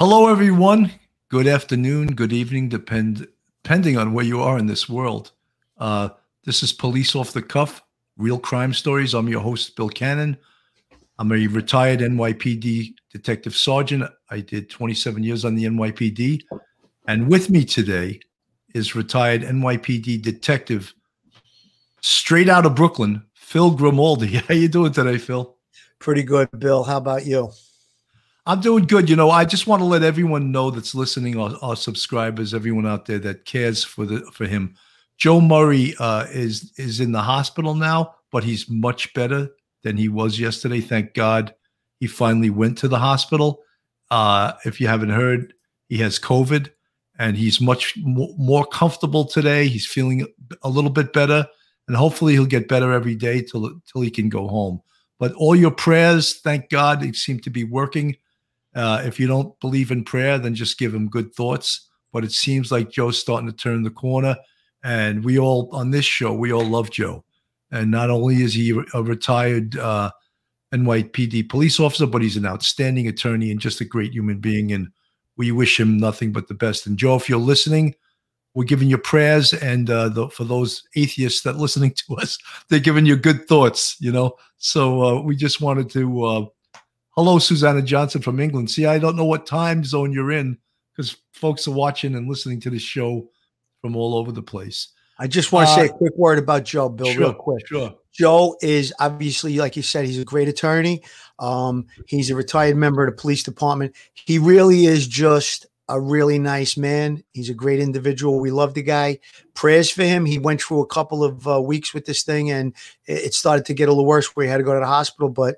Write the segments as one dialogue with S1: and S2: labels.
S1: Hello, everyone. Good afternoon, good evening, depend depending on where you are in this world. Uh, this is Police Off the Cuff, Real Crime Stories. I'm your host, Bill Cannon. I'm a retired NYPD detective sergeant. I did 27 years on the NYPD, and with me today is retired NYPD detective, straight out of Brooklyn, Phil Grimaldi. How you doing today, Phil?
S2: Pretty good, Bill. How about you?
S1: I'm doing good. You know, I just want to let everyone know that's listening, our, our subscribers, everyone out there that cares for the for him. Joe Murray uh, is is in the hospital now, but he's much better than he was yesterday. Thank God, he finally went to the hospital. Uh, if you haven't heard, he has COVID, and he's much more comfortable today. He's feeling a little bit better, and hopefully he'll get better every day till till he can go home. But all your prayers, thank God, they seem to be working uh, if you don't believe in prayer, then just give him good thoughts. But it seems like Joe's starting to turn the corner. And we all, on this show, we all love Joe. And not only is he a retired uh, NYPD police officer, but he's an outstanding attorney and just a great human being. And we wish him nothing but the best. And Joe, if you're listening, we're giving you prayers. And uh, the, for those atheists that listening to us, they're giving you good thoughts, you know? So uh, we just wanted to uh, Hello, Susanna Johnson from England. See, I don't know what time zone you're in because folks are watching and listening to this show from all over the place.
S2: I just want to uh, say a quick word about Joe, Bill,
S1: sure,
S2: real quick.
S1: Sure.
S2: Joe is obviously, like you said, he's a great attorney. Um, he's a retired member of the police department. He really is just a really nice man. He's a great individual. We love the guy. Prayers for him. He went through a couple of uh, weeks with this thing and it started to get a little worse where he had to go to the hospital. But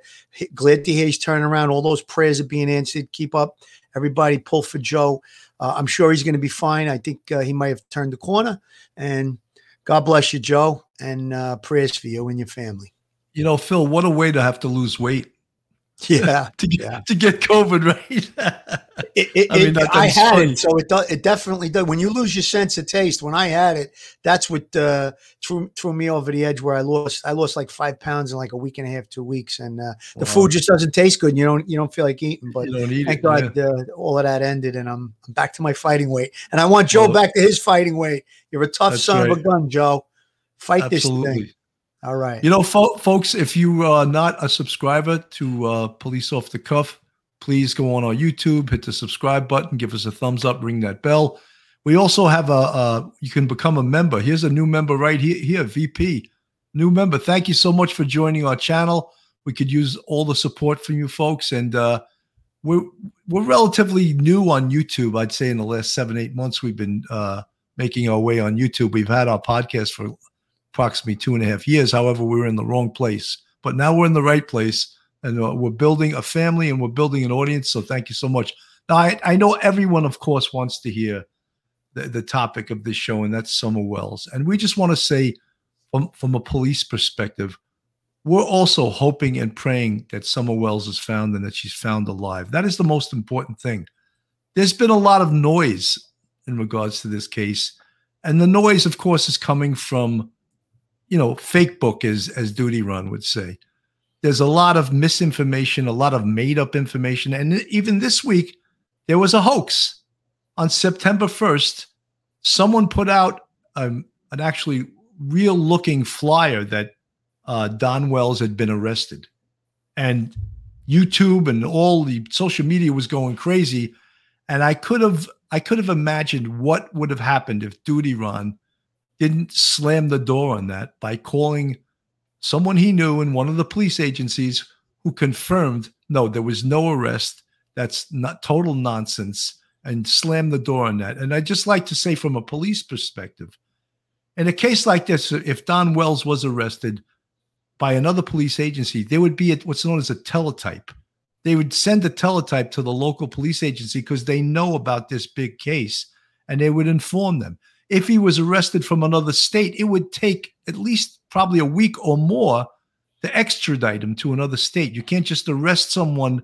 S2: glad to hear he's turning around. All those prayers are being answered. Keep up. Everybody pull for Joe. Uh, I'm sure he's going to be fine. I think uh, he might have turned the corner. And God bless you, Joe. And uh, prayers for you and your family.
S1: You know, Phil, what a way to have to lose weight.
S2: Yeah,
S1: to, get,
S2: yeah.
S1: to get COVID, right?
S2: it, it, I mean, I had funny. it, so it does. It definitely does. When you lose your sense of taste, when I had it, that's what uh, threw threw me over the edge. Where I lost, I lost like five pounds in like a week and a half, two weeks, and uh, the wow. food just doesn't taste good. And you don't you don't feel like eating. But
S1: eat
S2: thank
S1: it,
S2: God yeah. uh, all of that ended, and I'm, I'm back to my fighting weight. And I want Joe back to his fighting weight. You're a tough son right. of a gun, Joe. Fight Absolutely. this thing. All right.
S1: You know, fo- folks, if you are not a subscriber to uh, Police Off the Cuff, please go on our YouTube, hit the subscribe button, give us a thumbs up, ring that bell. We also have a, a you can become a member. Here's a new member right here, here, VP, new member. Thank you so much for joining our channel. We could use all the support from you folks, and uh, we're we're relatively new on YouTube. I'd say in the last seven eight months we've been uh, making our way on YouTube. We've had our podcast for approximately two and a half years. However, we were in the wrong place, but now we're in the right place and uh, we're building a family and we're building an audience. So thank you so much. Now, I, I know everyone, of course, wants to hear the, the topic of this show, and that's Summer Wells. And we just want to say, from, from a police perspective, we're also hoping and praying that Summer Wells is found and that she's found alive. That is the most important thing. There's been a lot of noise in regards to this case. And the noise, of course, is coming from you know, fake book, as as Duty Ron would say. There's a lot of misinformation, a lot of made up information, and even this week there was a hoax. On September 1st, someone put out um, an actually real looking flyer that uh, Don Wells had been arrested, and YouTube and all the social media was going crazy. And I could have I could have imagined what would have happened if Duty Ron didn't slam the door on that by calling someone he knew in one of the police agencies who confirmed no, there was no arrest. That's not total nonsense and slam the door on that. And I just like to say, from a police perspective, in a case like this, if Don Wells was arrested by another police agency, there would be a, what's known as a teletype. They would send a teletype to the local police agency because they know about this big case and they would inform them if he was arrested from another state, it would take at least probably a week or more to extradite him to another state. You can't just arrest someone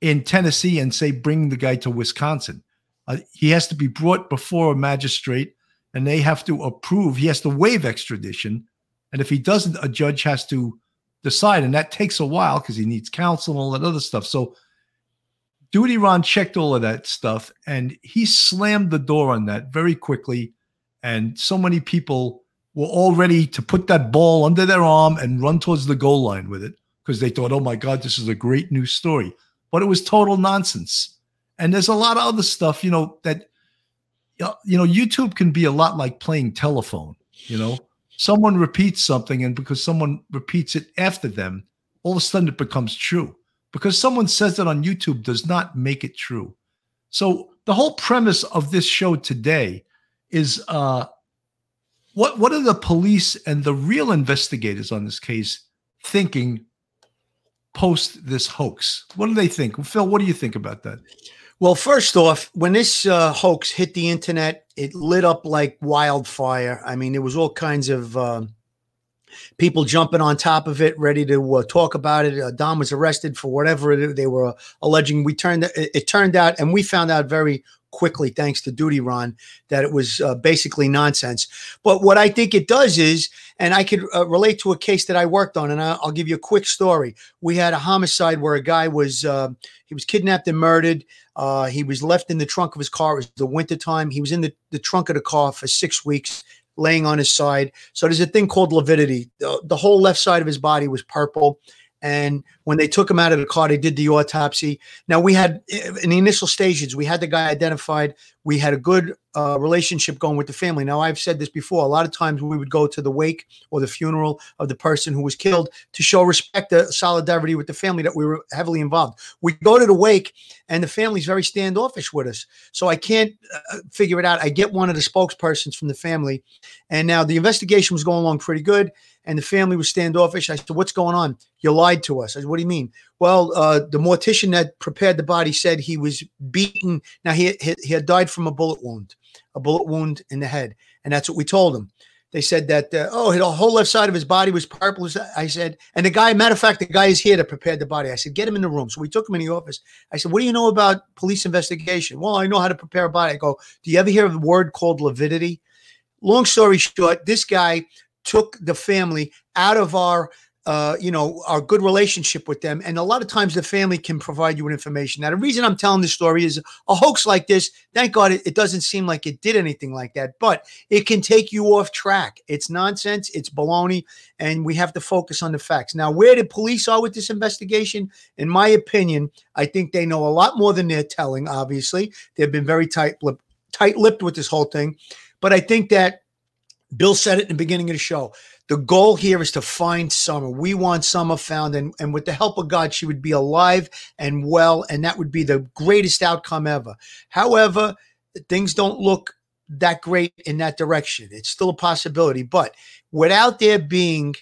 S1: in Tennessee and say, bring the guy to Wisconsin. Uh, he has to be brought before a magistrate and they have to approve. He has to waive extradition. And if he doesn't, a judge has to decide. And that takes a while because he needs counsel and all that other stuff. So Duty Ron checked all of that stuff and he slammed the door on that very quickly. And so many people were all ready to put that ball under their arm and run towards the goal line with it because they thought, oh my God, this is a great new story. But it was total nonsense. And there's a lot of other stuff, you know, that, uh, you know, YouTube can be a lot like playing telephone, you know, someone repeats something and because someone repeats it after them, all of a sudden it becomes true because someone says it on YouTube does not make it true. So the whole premise of this show today is uh, what what are the police and the real investigators on this case thinking post this hoax? What do they think? Phil, what do you think about that?
S2: Well, first off, when this uh, hoax hit the internet, it lit up like wildfire. I mean, there was all kinds of uh, people jumping on top of it, ready to uh, talk about it. Uh, Don was arrested for whatever they were alleging. We turned it, it, turned out, and we found out very quickly, thanks to Duty Ron, that it was uh, basically nonsense. But what I think it does is, and I could uh, relate to a case that I worked on, and I'll, I'll, give you a quick story. We had a homicide where a guy was uh, he was kidnapped and murdered. Uh, he was left in the trunk of his car. It was the wintertime. He was in the, the trunk of the car for six weeks laying on his side. So there's a thing called lividity. The, the whole left side of his body was purple. And when they took him out of the car, they did the autopsy. Now we had in the initial stages, we had the guy identified. We had a good uh, relationship going with the family. Now I've said this before. A lot of times we would go to the wake or the funeral of the person who was killed to show respect, the solidarity with the family that we were heavily involved. We go to the wake, and the family's very standoffish with us. So I can't uh, figure it out. I get one of the spokespersons from the family, and now the investigation was going along pretty good and the family was standoffish. I said, "What's going on? You lied to us." I said, "What do you mean?" Well, uh, the mortician that prepared the body said he was beaten. Now he, he he had died from a bullet wound, a bullet wound in the head, and that's what we told him. They said that uh, oh, the whole left side of his body was purple. I said, and the guy, matter of fact, the guy is here to prepare the body. I said, get him in the room. So we took him in the office. I said, what do you know about police investigation? Well, I know how to prepare a body. I go, do you ever hear of a word called lividity? Long story short, this guy took the family out of our uh, you know, our good relationship with them. And a lot of times the family can provide you with information. Now, the reason I'm telling this story is a hoax like this, thank God it, it, doesn't seem like it did anything like that, but it can take you off track. It's nonsense, it's baloney, and we have to focus on the facts. Now, where the police are with this investigation, in my opinion, I think they know a lot more than they're telling, obviously. They've been very tight lipped with this whole thing. But I think that Bill said it in the beginning of the show. The goal here is to find Summer. We want Summer found, and, and with the help of God, she would be alive and well, and that would be the greatest outcome ever. However, things don't look that great in that direction. It's still a possibility, but without there being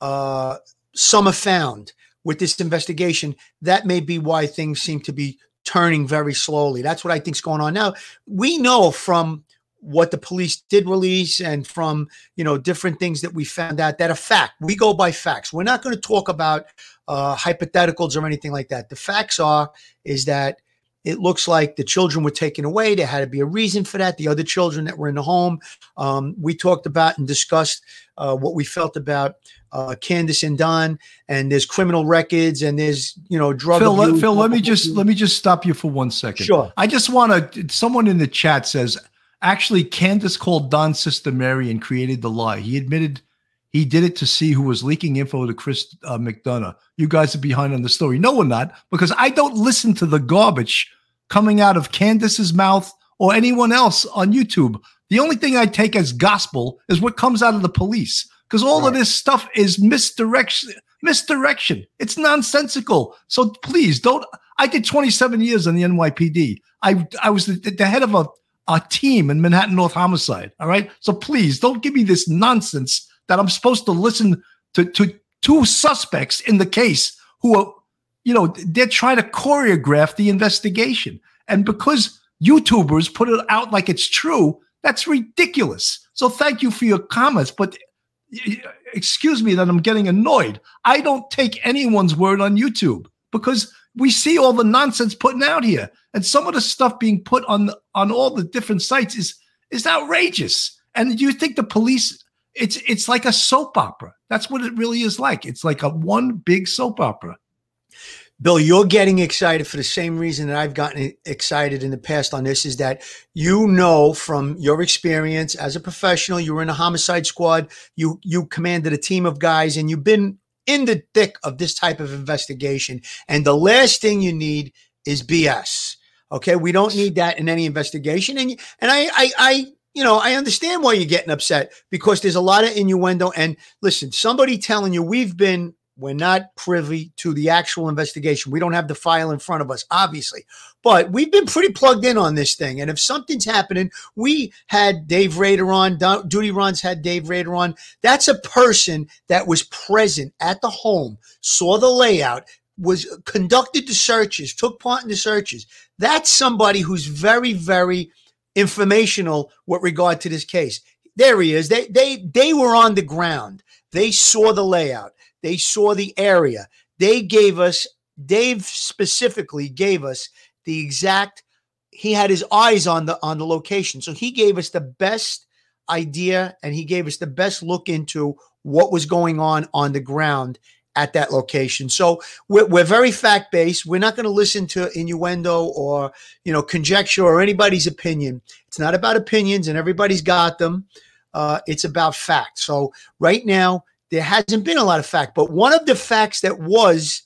S2: uh, Summer found with this investigation, that may be why things seem to be turning very slowly. That's what I think is going on now. We know from what the police did release and from you know different things that we found out that a fact we go by facts we're not going to talk about uh, hypotheticals or anything like that the facts are is that it looks like the children were taken away there had to be a reason for that the other children that were in the home um, we talked about and discussed uh, what we felt about uh, Candus and Don, and there's criminal records, and there's you know drug.
S1: Phil, abuse, Phil, let me just let me just stop you for one second.
S2: Sure.
S1: I just want to. Someone in the chat says Actually, Candus called Don's sister Mary and created the lie. He admitted he did it to see who was leaking info to Chris uh, McDonough. You guys are behind on the story. No, we're not, because I don't listen to the garbage coming out of Candus's mouth or anyone else on YouTube. The only thing I take as gospel is what comes out of the police, because all right. of this stuff is misdirection. Misdirection. It's nonsensical. So please don't. I did 27 years on the NYPD. I I was the, the head of a a team in Manhattan North Homicide. All right. So please don't give me this nonsense that I'm supposed to listen to, to two suspects in the case who are, you know, they're trying to choreograph the investigation. And because YouTubers put it out like it's true, that's ridiculous. So thank you for your comments. But excuse me that I'm getting annoyed. I don't take anyone's word on YouTube because we see all the nonsense putting out here, and some of the stuff being put on on all the different sites is is outrageous. And you think the police? It's it's like a soap opera. That's what it really is like. It's like a one big soap opera.
S2: Bill, you're getting excited for the same reason that I've gotten excited in the past on this is that you know from your experience as a professional, you were in a homicide squad, you you commanded a team of guys and you've been in the thick of this type of investigation. And the last thing you need is BS. Okay, we don't need that in any investigation. And and I I, I you know, I understand why you're getting upset because there's a lot of innuendo. And listen, somebody telling you we've been we're not privy to the actual investigation. We don't have the file in front of us, obviously, but we've been pretty plugged in on this thing. And if something's happening, we had Dave Rader on, Duty Ron's had Dave Rader on. That's a person that was present at the home, saw the layout, was conducted the searches, took part in the searches. That's somebody who's very, very informational with regard to this case. There he is. They they they were on the ground. They saw the layout. They saw the area. They gave us, Dave specifically gave us the exact, he had his eyes on the on the location. So he gave us the best idea and he gave us the best look into what was going on on the ground at that location. So we're, we're very fact based. We're not going to listen to innuendo or you know conjecture or anybody's opinion. It's not about opinions, and everybody's got them. Uh, it's about facts. So right now, there hasn't been a lot of fact, but one of the facts that was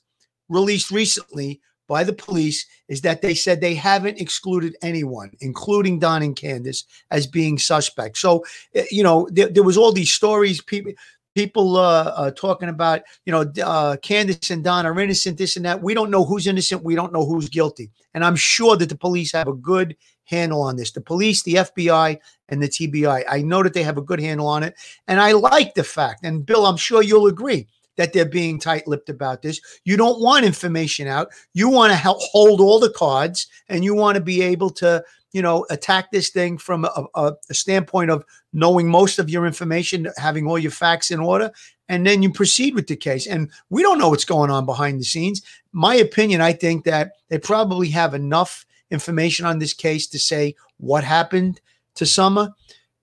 S2: released recently by the police is that they said they haven't excluded anyone, including Don and Candus, as being suspects. So, eh, you know, there, there was all these stories, people people uh, uh, talking about, you know, uh, Candus and Don are innocent, this and that. We don't know who's innocent. We don't know who's guilty. And I'm sure that the police have a good handle on this. The police, the FBI, and the TBI. I know that they have a good handle on it. And I like the fact, and Bill, I'm sure you'll agree that they're being tight lipped about this. You don't want information out. You want to help hold all the cards and you want to be able to, you know, attack this thing from a, a, a, standpoint of knowing most of your information, having all your facts in order, and then you proceed with the case. And we don't know what's going on behind the scenes. My opinion, I think that they probably have enough information on this case to say what happened to Summer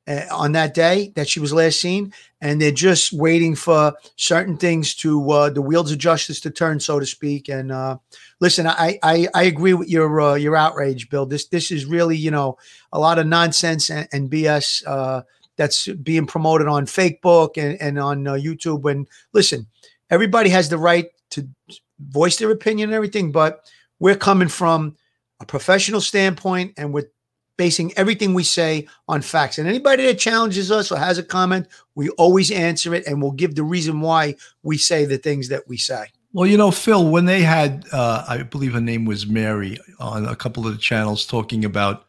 S2: uh, on that day that she was last seen, and they're just waiting for certain things to uh, the wheels of justice to turn, so to speak. And uh, listen, I, I I agree with your uh, your outrage, Bill. This this is really you know a lot of nonsense and, and BS uh, that's being promoted on Facebook and and on uh, YouTube. And listen, everybody has the right to voice their opinion and everything, but we're coming from a professional standpoint and we're basing everything we say on facts. And anybody that challenges us or has a comment, we always answer it and we'll give the reason why we say the things that we say.
S1: Well, you know, Phil, when they had, uh, I believe her name was Mary on a couple of the channels talking about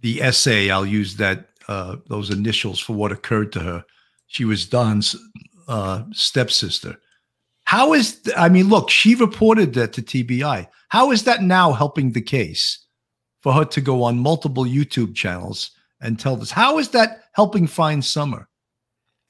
S1: the essay, I'll use that, uh, those initials for what occurred to her. She was Don's uh, stepsister. How is, I mean, look, she reported that to TBI. How is that now helping the case for her to go on multiple YouTube channels and tell this? How is that helping find Summer?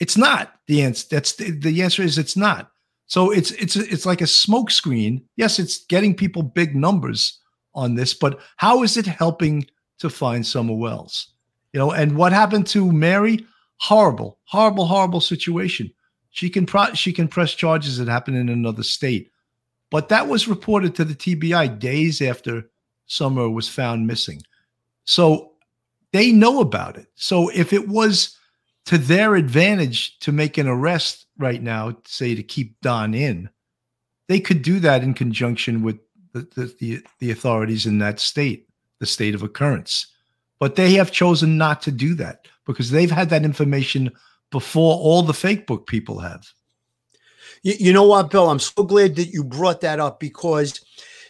S1: It's not the answer. That's the, the answer is it's not. So it's it's it's like a smokescreen. Yes, it's getting people big numbers on this, but how is it helping to find Summer Wells? You know, and what happened to Mary? Horrible, horrible, horrible situation. She can pro- she can press charges that happened in another state. But that was reported to the TBI days after Summer was found missing. So they know about it. So if it was to their advantage to make an arrest right now, say to keep Don in, they could do that in conjunction with the, the, the, the authorities in that state, the state of occurrence. But they have chosen not to do that because they've had that information before all the fake book people have.
S2: You, you know what, Bill? I'm so glad that you brought that up because,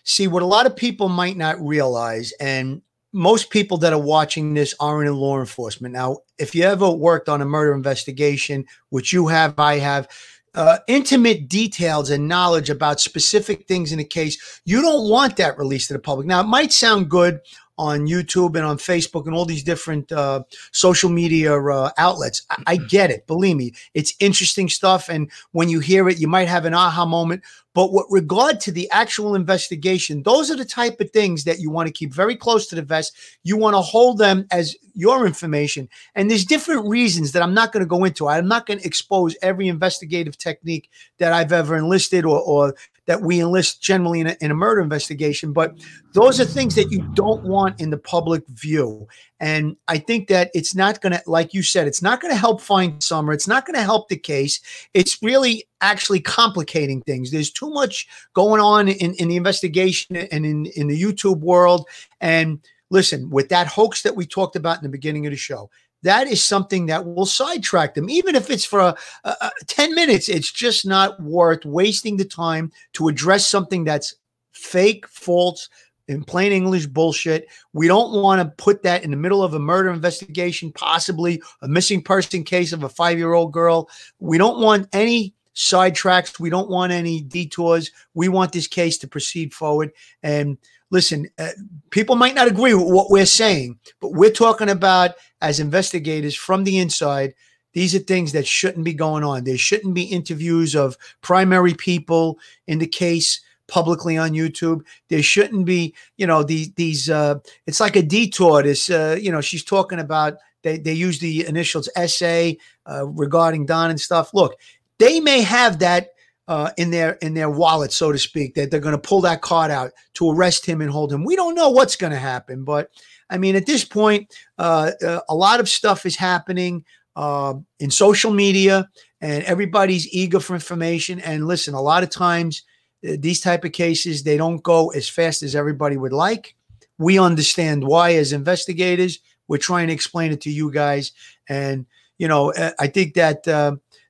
S2: see, what a lot of people might not realize, and most people that are watching this aren't in law enforcement. Now, if you ever worked on a murder investigation, which you have, I have, uh, intimate details and knowledge about specific things in a case, you don't want that released to the public. Now, it might sound good on YouTube and on Facebook and all these different uh, social media uh, outlets. I, I get it. Believe me, it's interesting stuff. And when you hear it, you might have an aha moment. But with regard to the actual investigation, those are the type of things that you want to keep very close to the vest. You want to hold them as your information. And there's different reasons that I'm not going to go into. I'm not going to expose every investigative technique that I've ever enlisted or, or that we enlist generally in a, in a murder investigation. But those are things that you don't want in the public view. And I think that it's not going to, like you said, it's not going to help find Summer. It's not going to help the case. It's really actually complicating things. There's too much going on in, in the investigation and in, in the YouTube world. And listen, with that hoax that we talked about in the beginning of the show, that is something that will sidetrack them, even if it's for a, a, a 10 minutes. It's just not worth wasting the time to address something that's fake, false, in plain English bullshit. We don't want to put that in the middle of a murder investigation, possibly a missing person case of a five year old girl. We don't want any sidetracks. We don't want any detours. We want this case to proceed forward. And listen, uh, people might not agree with what we're saying, but we're talking about as investigators from the inside. These are things that shouldn't be going on. There shouldn't be interviews of primary people in the case publicly on YouTube. There shouldn't be, you know, these these. Uh, it's like a detour. This, uh, you know, she's talking about. They they use the initials SA uh, regarding Don and stuff. Look, they may have that uh, in their in their wallet, so to speak, that they're going to pull that card out to arrest him and hold him. We don't know what's going to happen, but I mean, at this point, uh, uh, a lot of stuff is happening uh, in social media, and everybody's eager for information. And listen, a lot of times uh, these type of cases they don't go as fast as everybody would like. We understand why, as investigators, we're trying to explain it to you guys, and you know, uh, I think that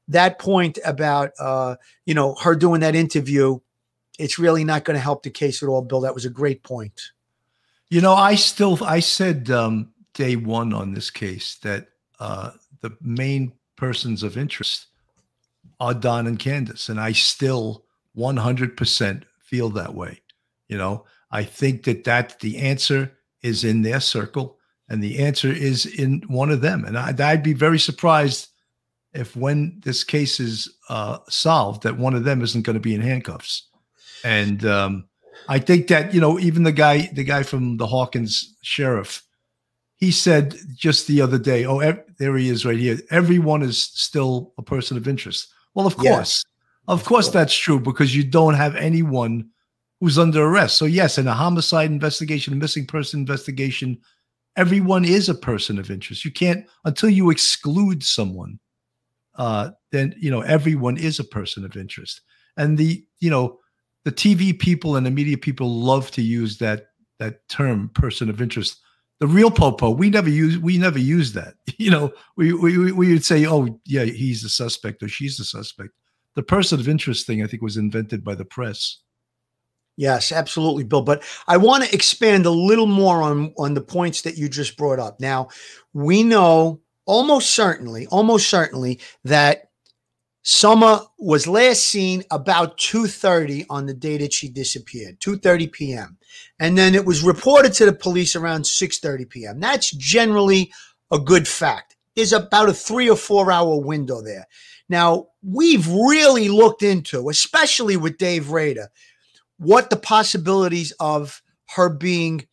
S2: that point about uh, you know her doing that interview, it's really not going to help the case at all, Bill. That was a great point.
S1: You know, I still I said um, day one on this case that uh, the main persons of interest are Don and Candus, and I still 100% feel that way. You know, I think that that the answer is in their circle, and the answer is in one of them, and I'd, I'd be very surprised if when this case is uh, solved, that one of them isn't going to be in handcuffs. And um, I think that you know, even the guy, the guy from the Hawkins sheriff, he said just the other day, "Oh, ev- there he is, right here. Everyone is still a person of interest." Well, of course, yes. of course, that's true because you don't have anyone who's under arrest. So yes, in a homicide investigation, a missing person investigation, everyone is a person of interest. You can't until you exclude someone uh, then you know everyone is a person of interest. And the you know the TV people and the media people love to use that that term person of interest. The real popo, we never use we never use that. You know, we we we would say, oh yeah, he's the suspect or she's the suspect. The person of interest thing, I think, was invented by the press.
S2: Yes, absolutely, Bill. But I want to expand a little more on on the points that you just brought up. Now, we know almost certainly, almost certainly that Summer was last seen about 2:30 on the day that she disappeared, 2:30 p.m. And then it was reported to the police around 6:30 p.m. That's generally a good fact. There's about a 3 or 4 hour window there. Now, we've really looked into, especially with Dave Rader, what the possibilities of her being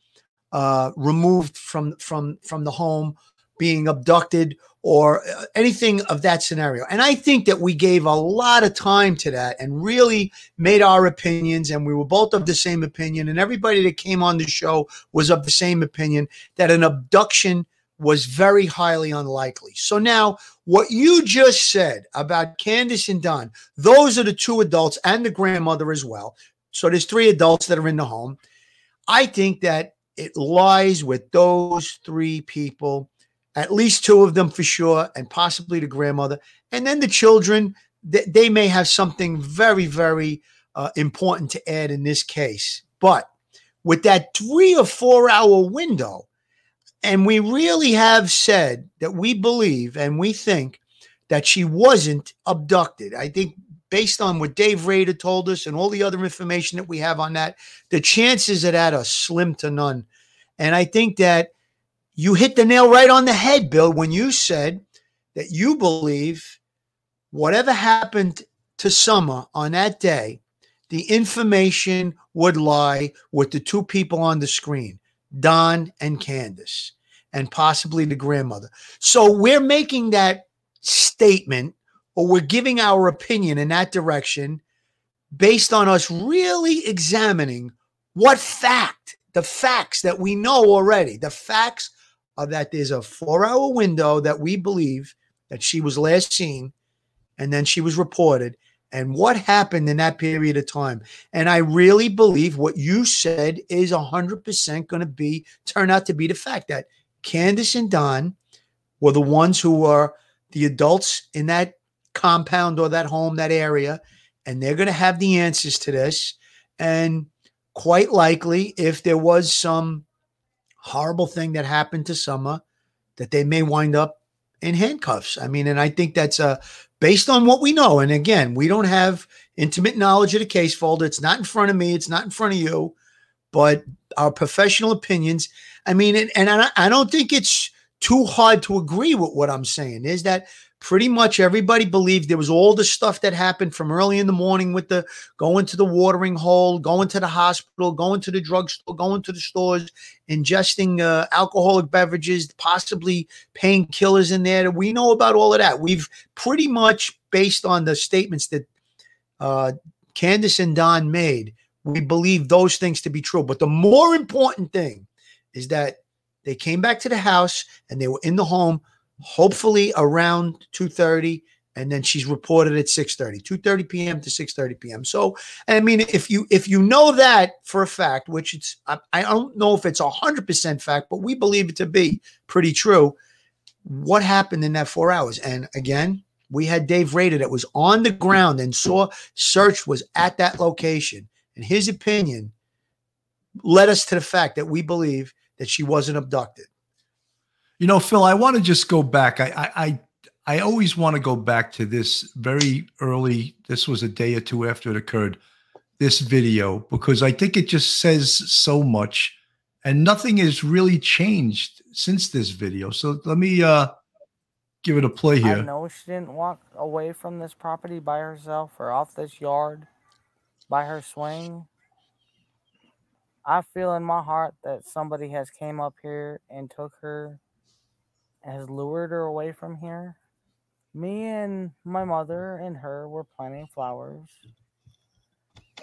S2: uh, removed from from from the home being abducted or uh, anything of that scenario. And I think that we gave a lot of time to that and really made our opinions. And we were both of the same opinion. And everybody that came on the show was of the same opinion that an abduction was very highly unlikely. So now, what you just said about Candus and Don, those are the two adults and the grandmother as well. So there's three adults that are in the home. I think that it lies with those three people at least two of them for sure, and possibly the grandmother. And then the children, they, they may have something very, very uh, important to add in this case. But with that three or four hour window, and we really have said that we believe and we think that she wasn't abducted. I think based on what Dave Rader told us and all the other information that we have on that, the chances of that are slim to none. And I think that you hit the nail right on the head, Bill, when you said that you believe whatever happened to Summer on that day, the information would lie with the two people on the screen, Don and Candus, and possibly the grandmother. So we're making that statement or we're giving our opinion in that direction based on us really examining what fact, the facts that we know already, the facts are that there's a four hour window that we believe that she was last seen and then she was reported and what happened in that period of time. And I really believe what you said is 100% going to be turn out to be the fact that Candus and Don were the ones who were the adults in that compound or that home, that area, and they're going to have the answers to this. And quite likely, if there was some horrible thing that happened to Summer, that they may wind up in handcuffs. I mean, and I think that's a based on what we know. And again, we don't have intimate knowledge of the case folder. It's not in front of me. It's not in front of you, but our professional opinions. I mean, and, and I, I don't think it's too hard to agree with what I'm saying. Is that pretty much everybody believed there was all the stuff that happened from early in the morning with the going to the watering hole, going to the hospital, going to the drugstore, going to the stores, ingesting uh, alcoholic beverages, possibly painkillers in there. We know about all of that. We've pretty much based on the statements that uh, Candus and Don made, we believe those things to be true. But the more important thing is that they came back to the house and they were in the home hopefully around 2.30 and then she's reported at 6.30 2.30 p.m to 6.30 p.m so i mean if you if you know that for a fact which it's i, I don't know if it's a 100% fact but we believe it to be pretty true what happened in that four hours? And again we had dave rader that was on the ground and saw search was at that location. And his opinion led us to the fact that we believe that she wasn't abducted
S1: you know, Phil, I want to just go back. I, I, I always want to go back to this very early. This was a day or two after it occurred. This video because I think it just says so much, and nothing has really changed since this video. So let me uh give it a play here. I
S3: know she didn't walk away from this property by herself or off this yard by her swing. I feel in my heart that somebody has came up here and took her has lured her away from here. Me and my mother and her were planting flowers.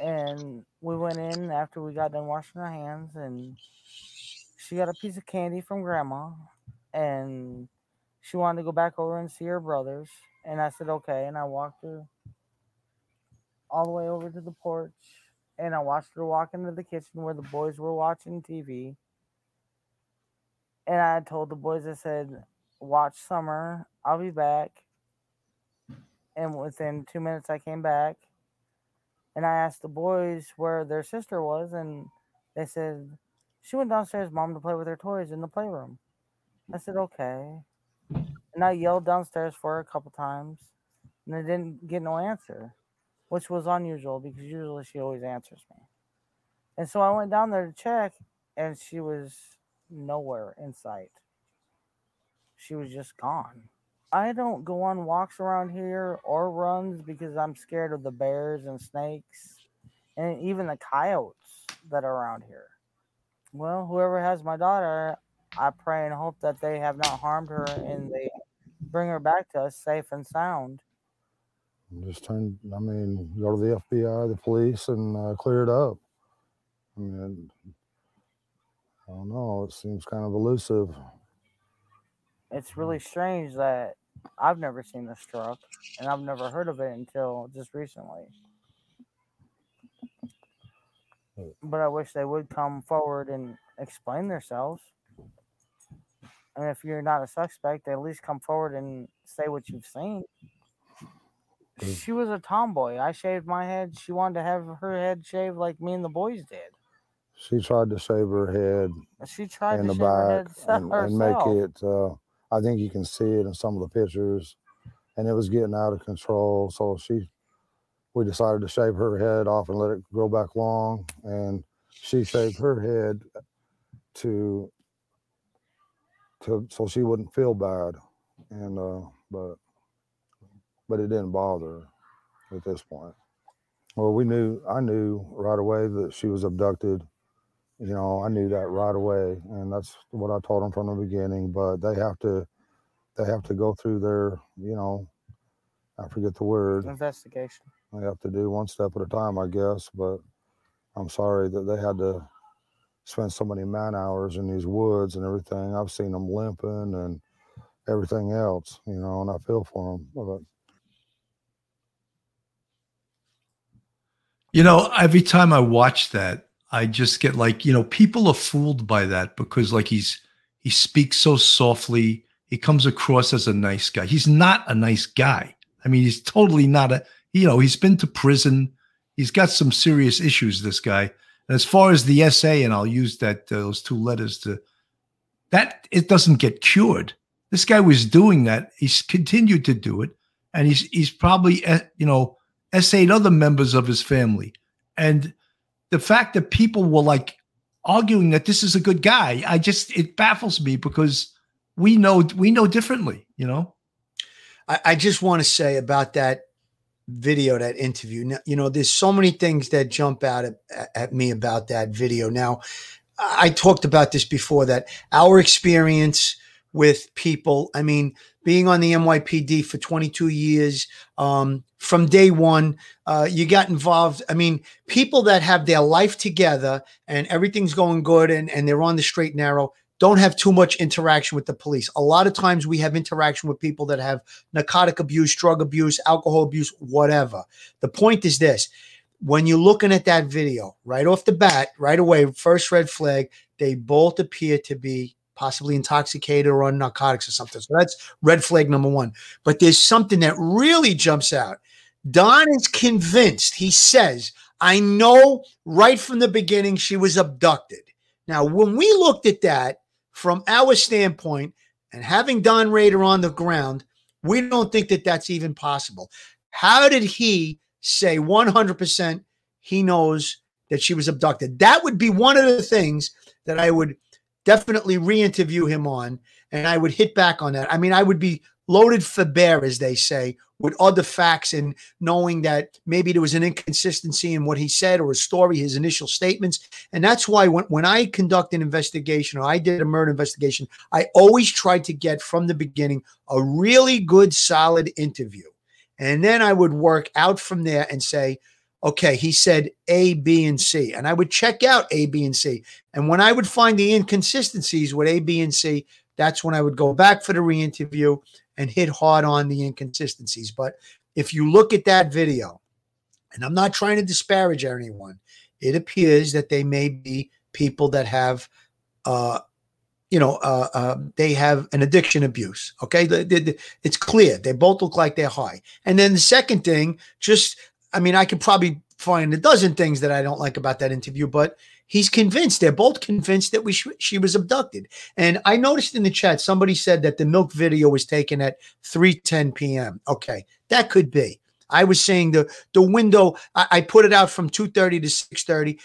S3: And we went in after we got done washing our hands, and she got a piece of candy from grandma. And she wanted to go back over and see her brothers. And I said, okay. And I walked her all the way over to the porch. And I watched her walk into the kitchen where the boys were watching TV and I told the boys, I said, watch summer. I'll be back. And within two minutes, I came back. And I asked the boys where their sister was, and they said she went downstairs, mom, to play with her toys in the playroom. I said, okay. And I yelled downstairs for her a couple times, and I didn't get no answer, which was unusual because usually she always answers me. And so I went down there to check, and she was nowhere in sight. She was just gone. I don't go on walks around here or runs because I'm scared of the bears and snakes and even the coyotes that are around here. Well, whoever has my daughter, I pray and hope that they have not harmed her and they bring her back to us safe and sound.
S4: Just turn, I mean, go to the FBI, the police, and uh, clear it up. I mean, I don't know. It seems kind of elusive.
S3: It's really strange that I've never seen this truck and I've never heard of it until just recently. But I wish they would come forward and explain themselves. And if you're not a suspect, at least come forward and say what you've seen. She was a tomboy. I shaved my head. She wanted to have her head shaved like me and the boys did.
S4: She tried to shave her head.
S3: She tried in the back
S4: and, and, make it. Uh, I think you can see it in some of the pictures, and it was getting out of control. So she, we decided to shave her head off and let it grow back long, and she shaved her head to, to so she wouldn't feel bad, and uh, but, but it didn't bother her at this point. Well, we knew I knew right away that she was abducted you know, I knew that right away, and that's what I told them from the beginning. But they have to, they have to go through their, you know, I forget the word,
S3: investigation.
S4: they have to do one step at a time, I guess. But I'm sorry that they had to spend so many man hours in these woods and everything. I've seen them limping and everything else, you know, and I feel for them. But
S1: You know, every time I watch that, I just get like, you know, people are fooled by that because like he's he speaks so softly. He comes across as a nice guy. He's not a nice guy. I mean, he's totally not a, you know, he's been to prison. He's got some serious issues, this guy. And as far as the essay, and I'll use that, uh, those two letters to, that it doesn't get cured. This guy was doing that. He's continued to do it. And he's, he's probably, uh, you know, essayed other members of his family. And the fact that people were like arguing that this is a good guy, I just, it baffles me because we know, we know differently, you know?
S2: I, I just want to say about that video, that interview. Now, you know, there's so many things that jump out at, at me about that video. Now, I talked about this before that our experience with people, I mean, being on the NYPD for 22 years, um, from day one, uh, you got involved. I mean, people that have their life together and everything's going good and, and they're on the straight and narrow, don't have too much interaction with the police. A lot of times we have interaction with people that have narcotic abuse, drug abuse, alcohol abuse, whatever. The point is this when you're looking at that video, right off the bat, right away, first red flag, they both appear to be possibly intoxicated or on narcotics or something. So that's red flag number one. But there's something that really jumps out. Don is convinced, he says, I know right from the beginning she was abducted. Now, when we looked at that, from our standpoint, and having Don Rader on the ground, we don't think that that's even possible. How did he say 100% he knows that she was abducted? That would be one of the things that I would definitely re interview him on, and I would hit back on that. I mean, I would be loaded for bear, as they say, with other facts and knowing that maybe there was an inconsistency in what he said or his story, his initial statements. And that's why when, when I conduct an investigation or I did a murder investigation, I always tried to get from the beginning a really good, solid interview. And then I would work out from there and say, okay, he said A, B, and C. And I would check out A, B, and C. And when I would find the inconsistencies with A, B, and C, that's when I would go back for the re interview and hit hard on the inconsistencies. But if you look at that video, and I'm not trying to disparage anyone, it appears that they may be people that have, uh, you know, uh, uh, they have an addiction abuse. Okay, the, the, the, it's clear they both look like they're high. And then the second thing, just I mean, I could probably find a dozen things that I don't like about that interview, but he's convinced. They're both convinced that we sh- she was abducted. And I noticed in the chat somebody said that the milk video was taken at 3:10 p.m. Okay, that could be. I was saying the the window. I, I put it out from 2:30 to 6:30.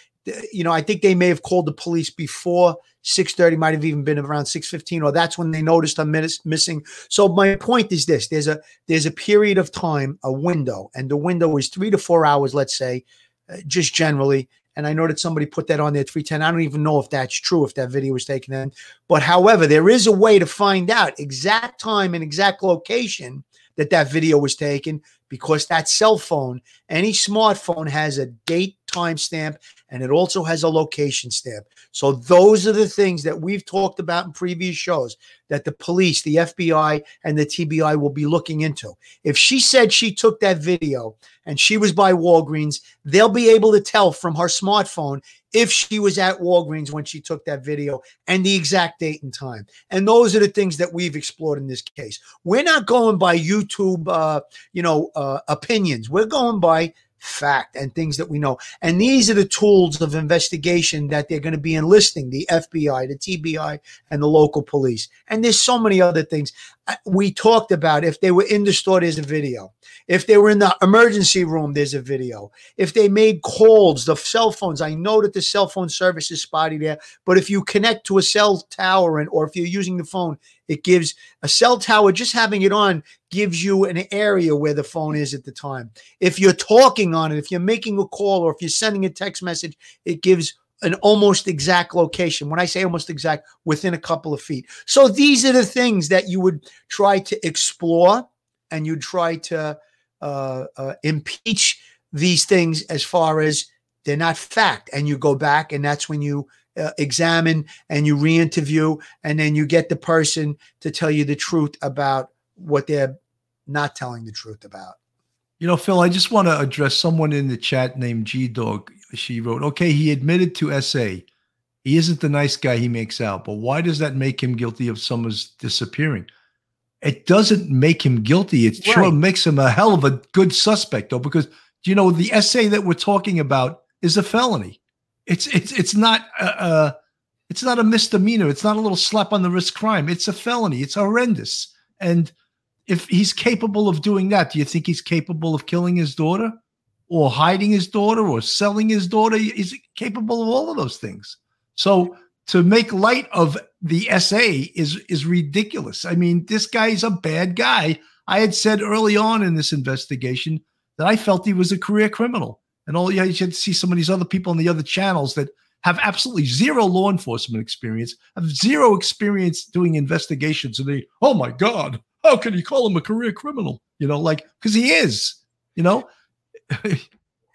S2: You know, I think they may have called the police before 6:30. Might have even been around 6:15, or that's when they noticed I'm miss- missing. So my point is this: there's a there's a period of time, a window, and the window is three to four hours. Let's say, uh, just generally and I know that somebody put that on there 310. I don't even know if that's true, if that video was taken in. But however, there is a way to find out exact time and exact location that that video was taken because that cell phone, any smartphone has a date timestamp and it also has a location stamp. So those are the things that we've talked about in previous shows that the police, the FBI, and the TBI will be looking into. If she said she took that video and she was by Walgreens, they'll be able to tell from her smartphone if she was at Walgreens when she took that video and the exact date and time. And those are the things that we've explored in this case. We're not going by YouTube, uh, you know, uh, opinions. We're going by fact and things that we know. And these are the tools of investigation that they're going to be enlisting the FBI, the TBI, and the local police. And there's so many other things. We talked about if they were in the store, there's a video. If they were in the emergency room, there's a video. If they made calls, the cell phones, I know that the cell phone service is spotty there, but if you connect to a cell tower and or if you're using the phone, it gives a cell tower, just having it on gives you an area where the phone is at the time. If you're talking on it, if you're making a call or if you're sending a text message, it gives an almost exact location. When I say almost exact, within a couple of feet. So these are the things that you would try to explore and you try to uh, uh, impeach these things as far as they're not fact. And you go back, and that's when you uh, examine and you re-interview, and then you get the person to tell you the truth about what they're not telling the truth about.
S1: You know, Phil, I just want to address someone in the chat named G Dog. She wrote, "Okay, he admitted to SA. He isn't the nice guy he makes out, but why does that make him guilty of someone's disappearing?" It doesn't make him guilty. It right. sure makes him a hell of a good suspect, though, because you know the SA that we're talking about is a felony. It's it's it's not a, a it's not a misdemeanor. It's not a little slap on the wrist crime. It's a felony. It's horrendous. And if he's capable of doing that, do you think he's capable of killing his daughter or hiding his daughter or selling his daughter? He's capable of all of those things. So to make light of the SA is is ridiculous. I mean, this guy's a bad guy. I had said early on in this investigation that I felt he was a career criminal. And all you to see some of these other people on the other channels that have absolutely zero law enforcement experience, have zero experience doing investigations. And they, oh my God, how can you call him a career criminal? You know, like because he is. You know,
S2: you,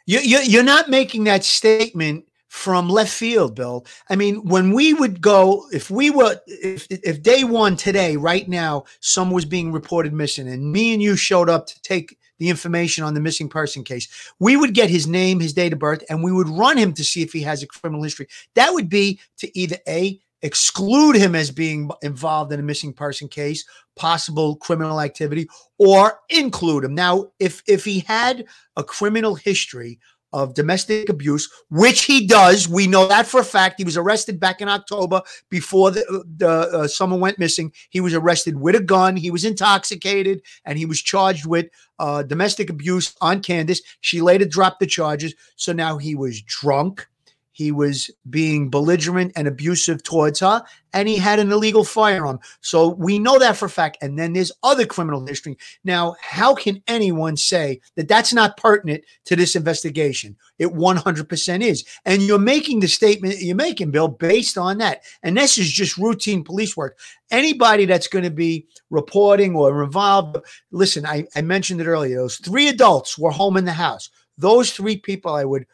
S2: you you're not making that statement from left field, Bill. I mean, when we would go, if we were, if if day one today, right now, someone was being reported missing, and me and you showed up to take the information on the missing person case, we would get his name, his date of birth, and we would run him to see if he has a criminal history. That would be to either a exclude him as being involved in a missing person case, possible criminal activity, or include him. Now, if if he had a criminal history of domestic abuse, which he does. We know that for a fact. He was arrested back in October before the, the uh, someone went missing. He was arrested with a gun. He was intoxicated, and he was charged with uh, domestic abuse on Candus. She later dropped the charges, so now he was drunk. He was being belligerent and abusive towards her, and he had an illegal firearm. So we know that for a fact. And then there's other criminal history. Now, how can anyone say that that's not pertinent to this investigation? It 100% is. And you're making the statement you're making, Bill, based on that. And this is just routine police work. Anybody that's going to be reporting or involved, listen, I, I mentioned it earlier. Those three adults were home in the house. Those three people I would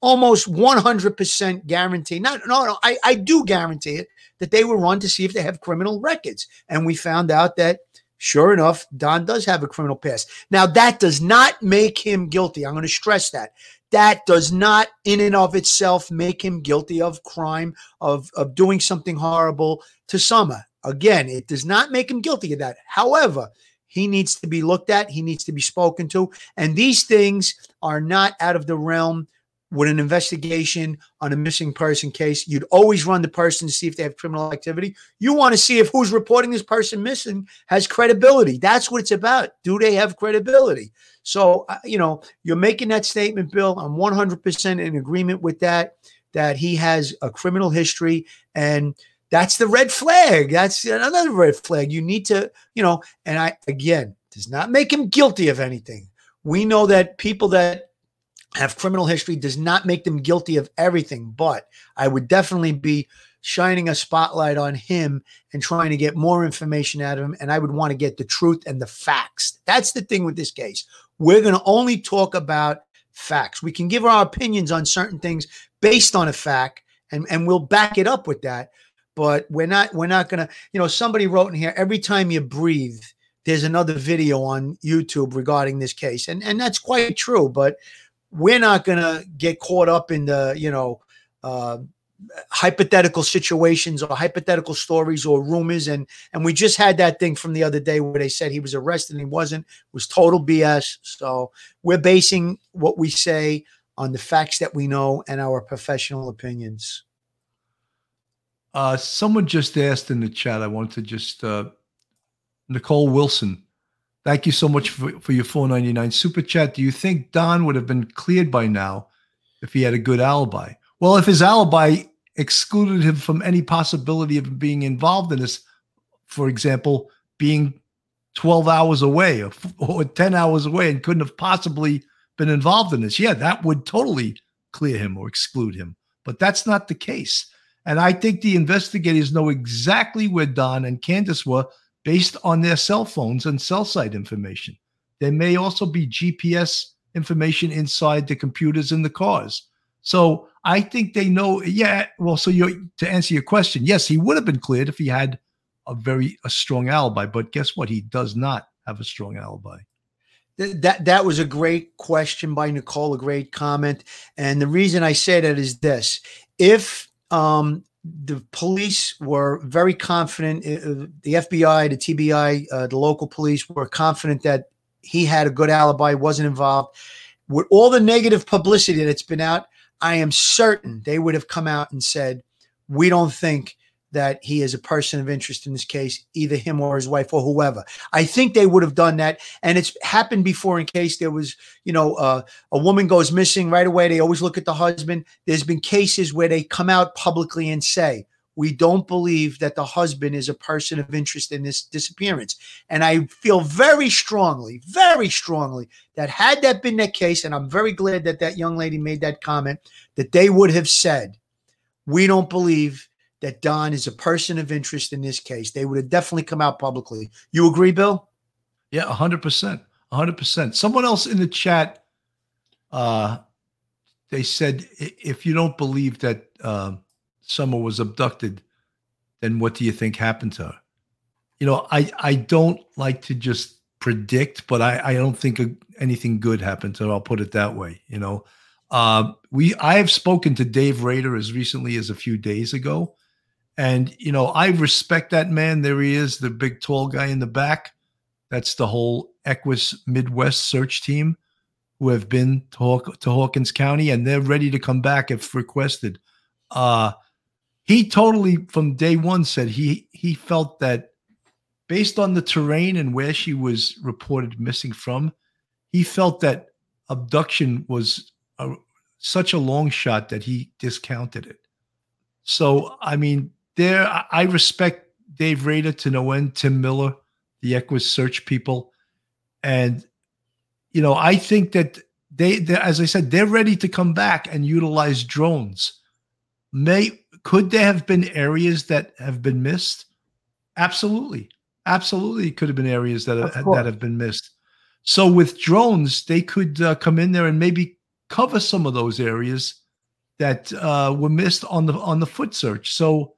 S2: almost 100% guarantee. Not, no, no, I, I do guarantee it that they will run to see if they have criminal records. And we found out that sure enough, Don does have a criminal past. Now, that does not make him guilty. I'm going to stress that. That does not, in and of itself, make him guilty of crime, of, of doing something horrible to Summer. Again, it does not make him guilty of that. However, he needs to be looked at, he needs to be spoken to. And these things are not out of the realm with an investigation on a missing person case, you'd always run the person to see if they have criminal activity. You want to see if who's reporting this person missing has credibility. That's what it's about. Do they have credibility? So, uh, you know, you're making that statement, Bill. I'm 100% in agreement with that, that he has a criminal history. And that's the red flag. That's another red flag. You need to, you know, and I, again, does not make him guilty of anything. We know that people that have criminal history does not make them guilty of everything, but I would definitely be shining a spotlight on him and trying to get more information out of him. And I would want to get the truth and the facts. That's the thing with this case. We're going to only talk about facts. We can give our opinions on certain things based on a fact, and, and we'll back it up with that. But we're not we're not gonna, you know, somebody wrote in here, every time you breathe, there's another video on YouTube regarding this case. And and that's quite true, but we're not going to get caught up in the you know uh, hypothetical situations or hypothetical stories or rumors. And and we just had that thing from the other day where they said he was arrested and he wasn't. It was total bs so we're basing what we say on the facts that we know and our professional opinions.
S1: Uh someone just asked in the chat i want to just uh nicole wilson Thank you so much for, for your 499 super chat. Do you think Don would have been cleared by now if he had a good alibi? Well, if his alibi excluded him from any possibility of being involved in this, for example, being 12 hours away or, or 10 hours away and couldn't have possibly been involved in this, yeah, that would totally clear him or exclude him. But that's not the case. And I think the investigators know exactly where Don and Candus were based on their cell phones and cell site information. There may also be GPS information inside the computers in the cars. So I think they know. Yeah. Well, so you to answer your question, yes, he would have been cleared if he had a very a strong alibi. But guess what? He does not have a strong alibi.
S2: That that was a great question by Nicole, a great comment. And the reason I say that is this: if um, the police were very confident, uh, the FBI, the TBI, uh, the local police were confident that he had a good alibi, wasn't involved. With all the negative publicity that's been out, I am certain they would have come out and said, "We don't think that he is a person of interest in this case, either him or his wife or whoever. I think they would have done that. And it's happened before in case there was, you know, uh, a woman goes missing right away. They always look at the husband. There's been cases where they come out publicly and say, we don't believe that the husband is a person of interest in this disappearance. And I feel very strongly, very strongly that had that been the case, and I'm very glad that that young lady made that comment, that they would have said, we don't believe that Don is a person of interest in this case. They would have definitely come out publicly. You agree, Bill?
S1: Yeah, 100%. 100%. Someone else in the chat, uh, they said, if you don't believe that uh, Summer was abducted, then what do you think happened to her? You know, I, I don't like to just predict, but I, I don't think anything good happened to her. I'll put it that way. You know, uh, we I have spoken to Dave Rader as recently as a few days ago, and, you know, I respect that man. There he is, the big tall guy in the back. That's the whole Equus Midwest search team who have been to, Haw- to Hawkins County and they're ready to come back if requested. Uh, he totally, from day one, said he he felt that based on the terrain and where she was reported missing from, he felt that abduction was a, such a long shot that he discounted it. So, I mean, there I respect Dave Rader to no end, Tim Miller, the EquuSearch people. And, you know, I think that they, as I said, they're ready to come back and utilize drones. May could there have been areas that have been missed? Absolutely, absolutely, could have been areas that have, that have been missed. So with drones, they could uh, come in there and maybe cover some of those areas that uh, were missed on the on the foot search. So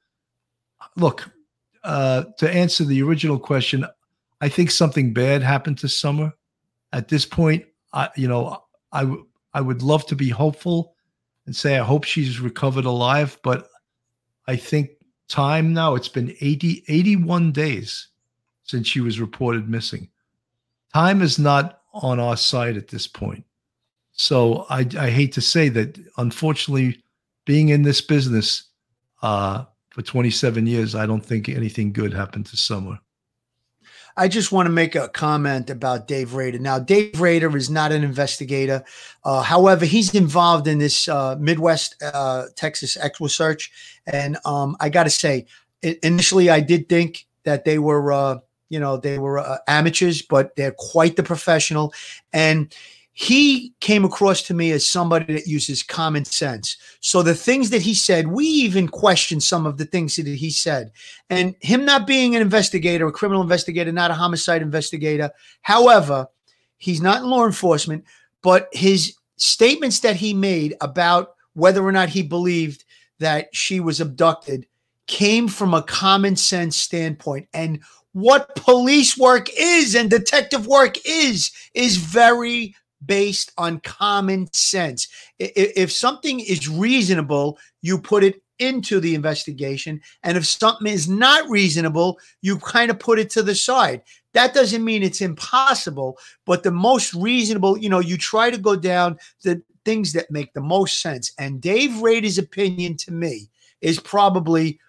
S1: look, uh, to answer the original question, I think something bad happened to Summer. At this point, I, you know, I, w- I would love to be hopeful and say I hope she's recovered alive, but I think time now, it's been 80, 81 days since she was reported missing. Time is not on our side at this point. So I, I hate to say that, unfortunately, being in this business, uh, for 27 years, I don't think anything good happened to Summer.
S2: I just want to make a comment about Dave Rader. Now, Dave Rader is not an investigator. Uh, however, he's involved in this uh, Midwest uh, Texas EquuSearch. And um, I got to say, initially, I did think that they were, uh, you know, they were uh, amateurs, but they're quite the professional. And he came across to me as somebody that uses common sense. So the things that he said, we even questioned some of the things that he said. And him not being an investigator, a criminal investigator, not a homicide investigator. However, he's not in law enforcement, but his statements that he made about whether or not he believed that she was abducted came from a common sense standpoint. And what police work is and detective work is, is very based on common sense. If something is reasonable, you put it into the investigation. And if something is not reasonable, you kind of put it to the side. That doesn't mean it's impossible, but the most reasonable, you know, you try to go down the things that make the most sense. And Dave Rader's opinion to me is probably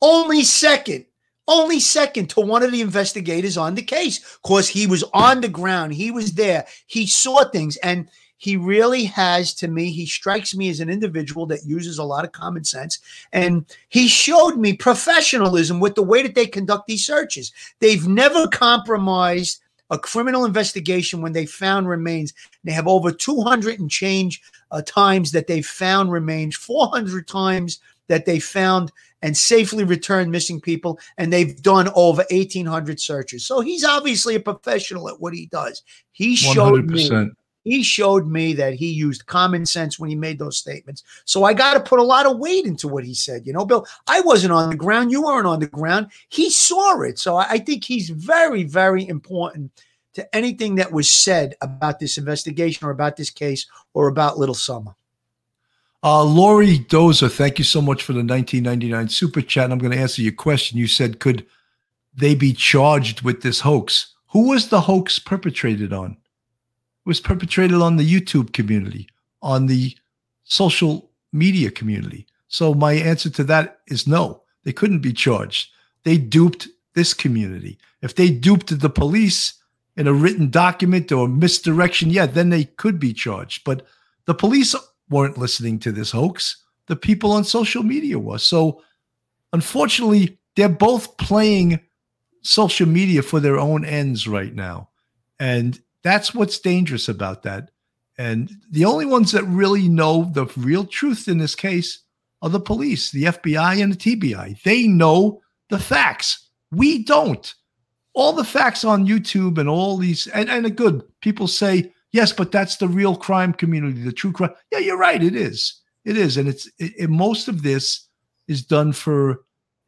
S2: only second only second to one of the investigators on the case because he was on the ground. He was there. He saw things. And he really has, to me, he strikes me as an individual that uses a lot of common sense. And he showed me professionalism with the way that they conduct these searches. They've never compromised a criminal investigation when they found remains. They have over 200 and change uh, times that they found remains, 400 times that they found and safely returned missing people. And they've done over 1,800 searches. So he's obviously a professional at what he does. He showed 100%. me he showed me that he used common sense when he made those statements. So I got to put a lot of weight into what he said. You know, Bill, I wasn't on the ground. You weren't on the ground. He saw it. So I think he's very, very important to anything that was said about this investigation or about this case or about Little Summer.
S1: Uh, Lori Dozer, thank you so much for the 1999 super chat. I'm going to answer your question. You said, could they be charged with this hoax? Who was the hoax perpetrated on? It was perpetrated on the YouTube community, on the social media community. So my answer to that is no. They couldn't be charged. They duped this community. If they duped the police in a written document or misdirection, yeah, then they could be charged. But the police weren't listening to this hoax. The people on social media was. So unfortunately, they're both playing social media for their own ends right now. And that's what's dangerous about that. And the only ones that really know the real truth in this case are the police, the FBI, and the TBI. They know the facts. We don't. All the facts on YouTube and all these, and, and good, people say, yes, but that's the real crime community, the true crime. Yeah, you're right. It is. It is. And it's it, it, most of this is done for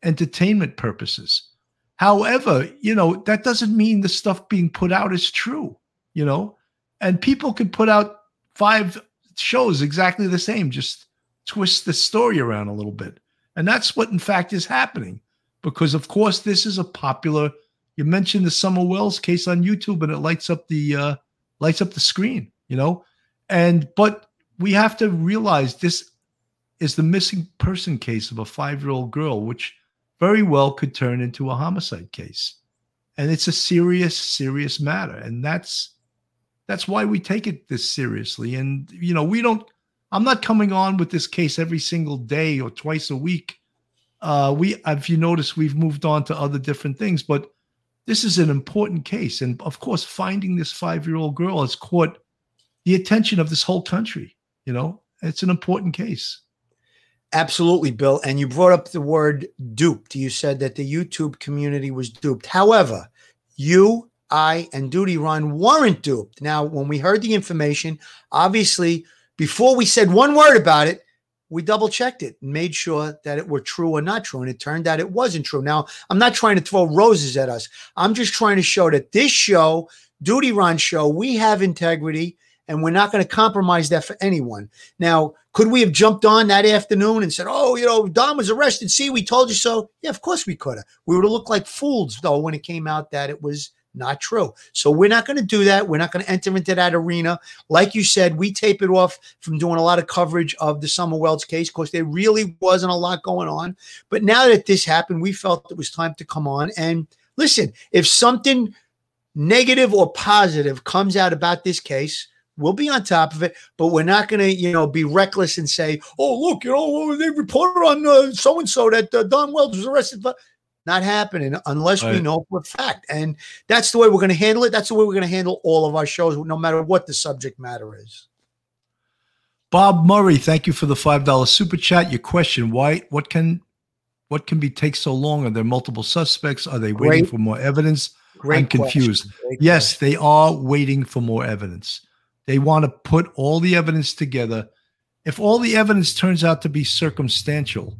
S1: entertainment purposes. However, you know, that doesn't mean the stuff being put out is true you know, and people can put out five shows exactly the same, just twist the story around a little bit. And that's what, in fact, is happening because, of course, this is a popular. You mentioned the Summer Wells case on YouTube, and it lights up the uh, lights up the screen, you know. And but we have to realize this is the missing person case of a five year old girl, which very well could turn into a homicide case, and it's a serious, serious matter. And that's that's why we take it this seriously. And, you know, we don't, I'm not coming on with this case every single day or twice a week. Uh, we, if you notice, we've moved on to other different things, but this is an important case. And of course, finding this five year old girl has caught the attention of this whole country. You know, it's an important case.
S2: Absolutely, Bill. And you brought up the word duped. You said that the YouTube community was duped. However, you I, and Duty Ron weren't duped. Now, when we heard the information, obviously, before we said one word about it, we double checked it and made sure that it were true or not true. And it turned out it wasn't true. Now, I'm not trying to throw roses at us. I'm just trying to show that this show, Duty Ron show, we have integrity and we're not going to compromise that for anyone. Now, could we have jumped on that afternoon and said, oh, you know, Don was arrested. See, we told you so. Yeah, of course we could have. We would have looked like fools, though, when it came out that it was not true. So we're not going to do that. We're not going to enter into that arena. Like you said, we tape it off from doing a lot of coverage of the Summer Wells case because there really wasn't a lot going on. But now that this happened, we felt it was time to come on and listen. If something negative or positive comes out about this case, we'll be on top of it, but we're not going to, you know, be reckless and say, "Oh, look, you know, they reported on so and so that uh, Don Wells was arrested." But not happening unless right. we know for a fact. And that's the way we're going to handle it. That's the way we're going to handle all of our shows, no matter what the subject matter is.
S1: Bob Murray, thank you for the five dollar super chat. Your question: Why? What can? What can be take so long? Are there multiple suspects? Are they waiting Great. for more evidence? Great I'm confused. Yes, question. they are waiting for more evidence. They want to put all the evidence together. If all the evidence turns out to be circumstantial,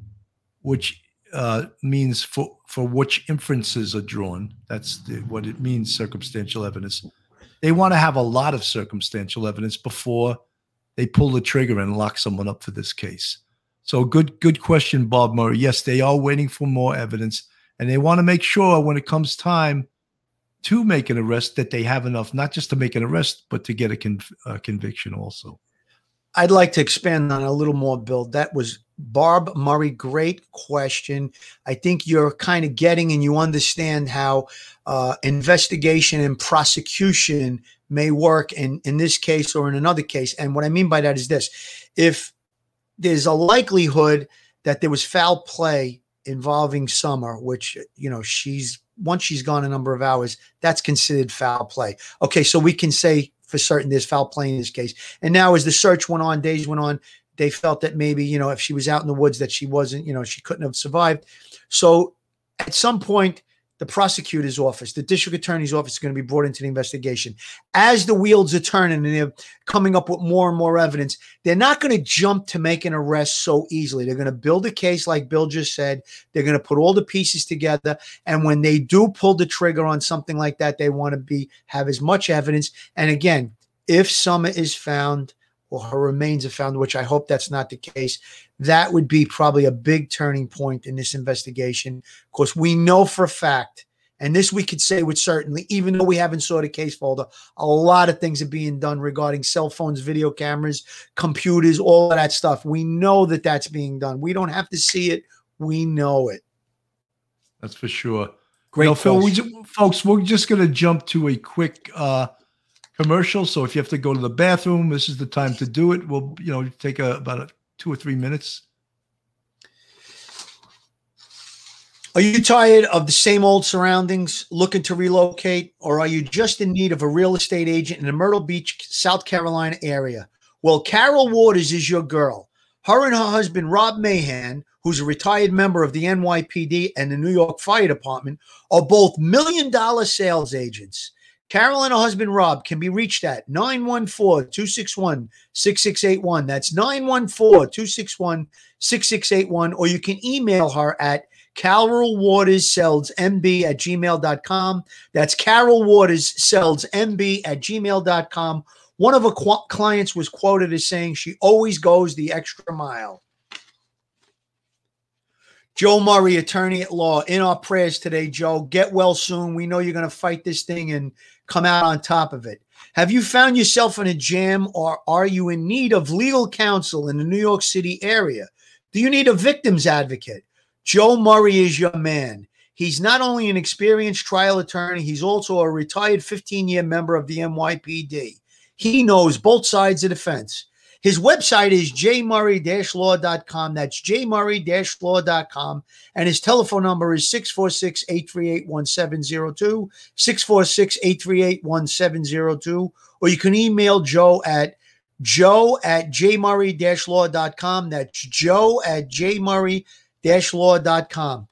S1: which uh, means for for which inferences are drawn. That's the, what it means. Circumstantial evidence. They want to have a lot of circumstantial evidence before they pull the trigger and lock someone up for this case. So good good question, Bob Murray. Yes, they are waiting for more evidence, and they want to make sure when it comes time to make an arrest that they have enough, not just to make an arrest, but to get a, conv- a conviction also.
S2: I'd like to expand on a little more, Bill. That was Barb Murray. Great question. I think you're kind of getting and you understand how uh, investigation and prosecution may work in, in this case or in another case. And what I mean by that is this if there's a likelihood that there was foul play involving Summer, which, you know, she's once she's gone a number of hours, that's considered foul play. Okay, so we can say for certain there's foul play in this case. And now, as the search went on, days went on, they felt that maybe you know if she was out in the woods that she wasn't, you know, she couldn't have survived. So at some point, the prosecutor's office, the district attorney's office is going to be brought into the investigation. As the wheels are turning and they're coming up with more and more evidence, they're not going to jump to make an arrest so easily. They're going to build a case, like Bill just said. They're going to put all the pieces together. And when they do pull the trigger on something like that, they want to be have as much evidence. And again, if Summer is found or her remains are found, which I hope that's not the case, that would be probably a big turning point in this investigation. Of course, we know for a fact, and this we could say with certainty, even though we haven't saw the case folder, a lot of things are being done regarding cell phones, video cameras, computers, all of that stuff. We know that that's being done. We don't have to see it. We know it.
S1: That's for sure.
S2: Great,
S1: you know, Phil. We, folks, we're just going to jump to a quick uh, commercial. So if you have to go to the bathroom, this is the time to do it. We'll, you know, take a, about a, two or three minutes.
S2: Are you tired of the same old surroundings, looking to relocate, or are you just in need of a real estate agent in the Myrtle Beach, South Carolina area? Well, Carol Waters is your girl. Her and her husband, Rob Mahan, who's a retired member of the NYPD and the New York Fire Department, are both million dollar sales agents. Carol and her husband Rob can be reached at 914 261 6681. That's 914 261 6681. Or you can email her at Carol Waters Sells MB at gmail.com. That's Carol Waters Sells MB at gmail.com. One of her qu- clients was quoted as saying she always goes the extra mile. Joe Murray, attorney at law, in our prayers today, Joe. Get well soon. We know you're going to fight this thing and come out on top of it. Have you found yourself in a jam or are you in need of legal counsel in the New York City area? Do you need a victim's advocate? Joe Murray is your man. He's not only an experienced trial attorney, he's also a retired 15 year member of the NYPD. He knows both sides of the fence. His website is jmurray-law.com. That's jmurray-law.com. And his telephone number is 646-838-1702, 646-838-1702. Or you can email Joe at joe at jmurray-law.com. That's joe at jmurray-law.com.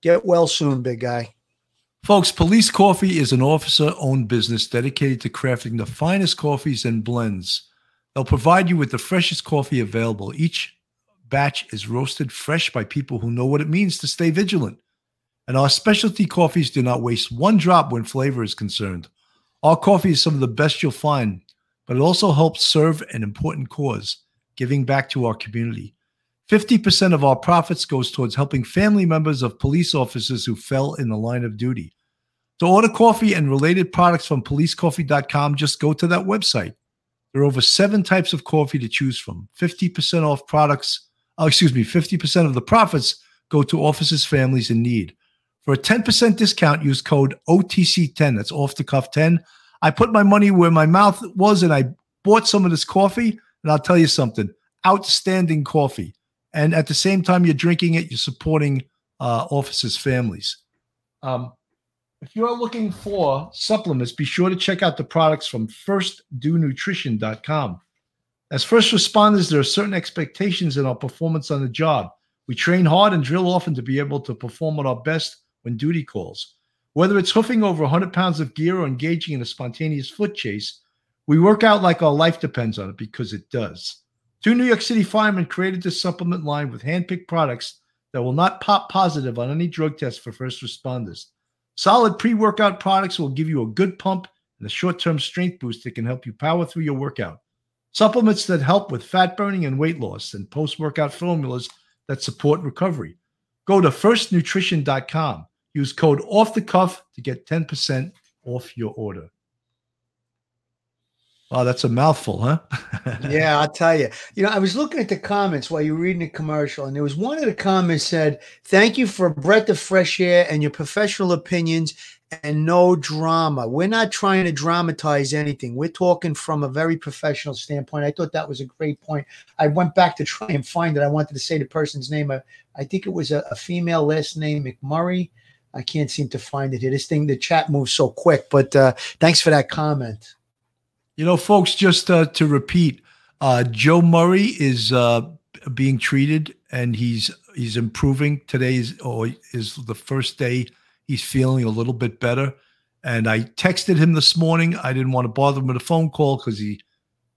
S2: Get well soon, big guy.
S1: Folks, Police Coffee is an officer owned business dedicated to crafting the finest coffees and blends They'll provide you with the freshest coffee available. Each batch is roasted fresh by people who know what it means to stay vigilant. And our specialty coffees do not waste one drop when flavor is concerned. Our coffee is some of the best you'll find, but it also helps serve an important cause, giving back to our community. 50% of our profits goes towards helping family members of police officers who fell in the line of duty. To order coffee and related products from policecoffee.com, just go to that website. There are over seven types of coffee to choose from. 50% off products, oh, excuse me, 50% of the profits go to officers' families in need. For a 10% discount, use code OTC10. That's off the cuff 10. I put my money where my mouth was and I bought some of this coffee. And I'll tell you something outstanding coffee. And at the same time, you're drinking it, you're supporting uh, officers' families. Um, if you're looking for supplements, be sure to check out the products from firstdonutrition.com. As first responders, there are certain expectations in our performance on the job. We train hard and drill often to be able to perform at our best when duty calls. Whether it's hoofing over 100 pounds of gear or engaging in a spontaneous foot chase, we work out like our life depends on it because it does. Two New York City firemen created this supplement line with handpicked products that will not pop positive on any drug test for first responders. Solid pre workout products will give you a good pump and a short term strength boost that can help you power through your workout. Supplements that help with fat burning and weight loss, and post workout formulas that support recovery. Go to firstnutrition.com. Use code off the cuff to get 10% off your order. Wow, that's a mouthful, huh?
S2: yeah, I'll tell you. You know, I was looking at the comments while you were reading the commercial, and there was one of the comments said, Thank you for a breath of fresh air and your professional opinions and no drama. We're not trying to dramatize anything. We're talking from a very professional standpoint. I thought that was a great point. I went back to try and find it. I wanted to say the person's name. I, I think it was a, a female last name, McMurray. I can't seem to find it here. This thing, the chat moves so quick, but uh, thanks for that comment.
S1: You know, folks, just uh, to repeat, uh, Joe Murray is uh, being treated and he's he's improving. Today is, or is the first day he's feeling a little bit better. And I texted him this morning. I didn't want to bother him with a phone call because he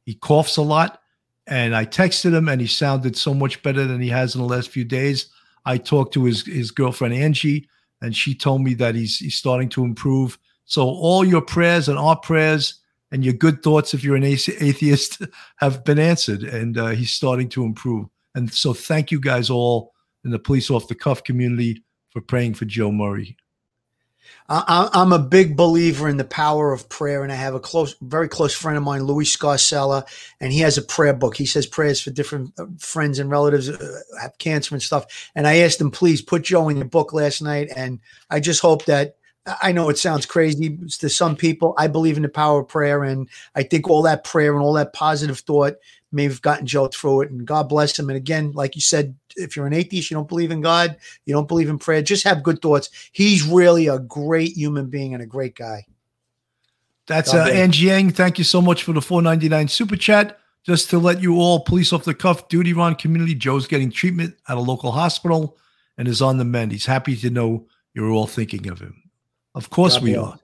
S1: he coughs a lot. And I texted him, and he sounded so much better than he has in the last few days. I talked to his his girlfriend Angie, and she told me that he's he's starting to improve. So all your prayers and our prayers and your good thoughts, if you're an atheist, have been answered, and uh, he's starting to improve. And so, thank you guys all in the police off the cuff community for praying for Joe Murray.
S2: I'm a big believer in the power of prayer, and I have a close, very close friend of mine, Louis Scarcella, and he has a prayer book. He says prayers for different uh, friends and relatives uh, have cancer and stuff. And I asked him, please put Joe in your book last night, and I just hope that I know it sounds crazy to some people. I believe in the power of prayer, and I think all that prayer and all that positive thought may have gotten Joe through it. And God bless him. And again, like you said, if you're an atheist, you don't believe in God, you don't believe in prayer, just have good thoughts. He's really a great human being and a great guy.
S1: That's uh, Angie Yang. Thank you so much for the 499 super chat. Just to let you all, police off the cuff, Duty Ron community. Joe's getting treatment at a local hospital and is on the mend. He's happy to know you're all thinking of him. Of course God we are.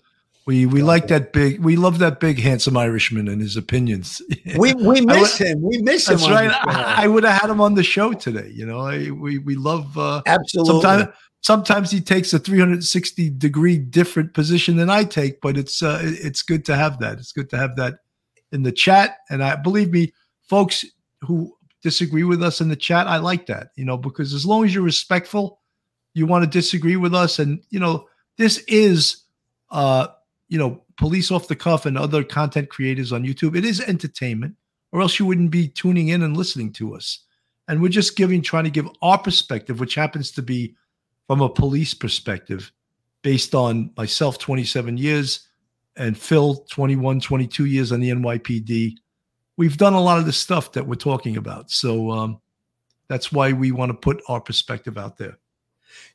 S1: We we God like that big. We love that big handsome Irishman and his opinions.
S2: we we miss him. We miss
S1: him.
S2: That's
S1: right. I, I, would have had him on the show today. You know, I, we we love uh,
S2: absolutely.
S1: Sometimes sometimes he takes a 360 degree different position than I take, but it's uh, it's good to have that. It's good to have that in the chat. And I believe me, folks who disagree with us in the chat, I like that. You know, because as long as you're respectful, you want to disagree with us, and you know, this is. uh you know, police off the cuff and other content creators on YouTube. It is entertainment, or else you wouldn't be tuning in and listening to us. And we're just giving, trying to give our perspective, which happens to be from a police perspective, based on myself, 27 years, and Phil, 21, 22 years on the NYPD. We've done a lot of the stuff that we're talking about. So um, that's why we want to put our perspective out there.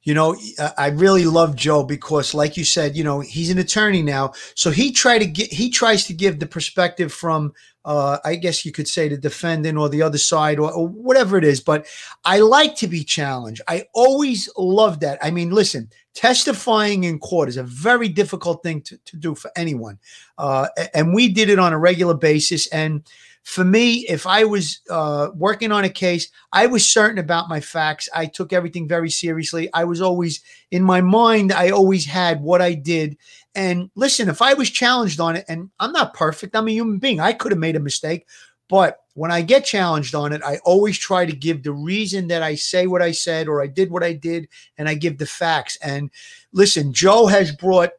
S2: You know, I really love Joe because, like you said, you know, he's an attorney now, so he try to get he tries to give the perspective from, uh, I guess you could say, the defendant or the other side or, or whatever it is. But I like to be challenged. I always love that. I mean, listen, testifying in court is a very difficult thing to, to do for anyone, uh, and we did it on a regular basis and for me, if I was uh, working on a case, I was certain about my facts. I took everything very seriously. I was always in my mind, I always had what I did. And listen, if I was challenged on it, and I'm not perfect, I'm a human being, I could have made a mistake. But when I get challenged on it, I always try to give the reason that I say what I said or I did what I did, and I give the facts. And listen, Joe has brought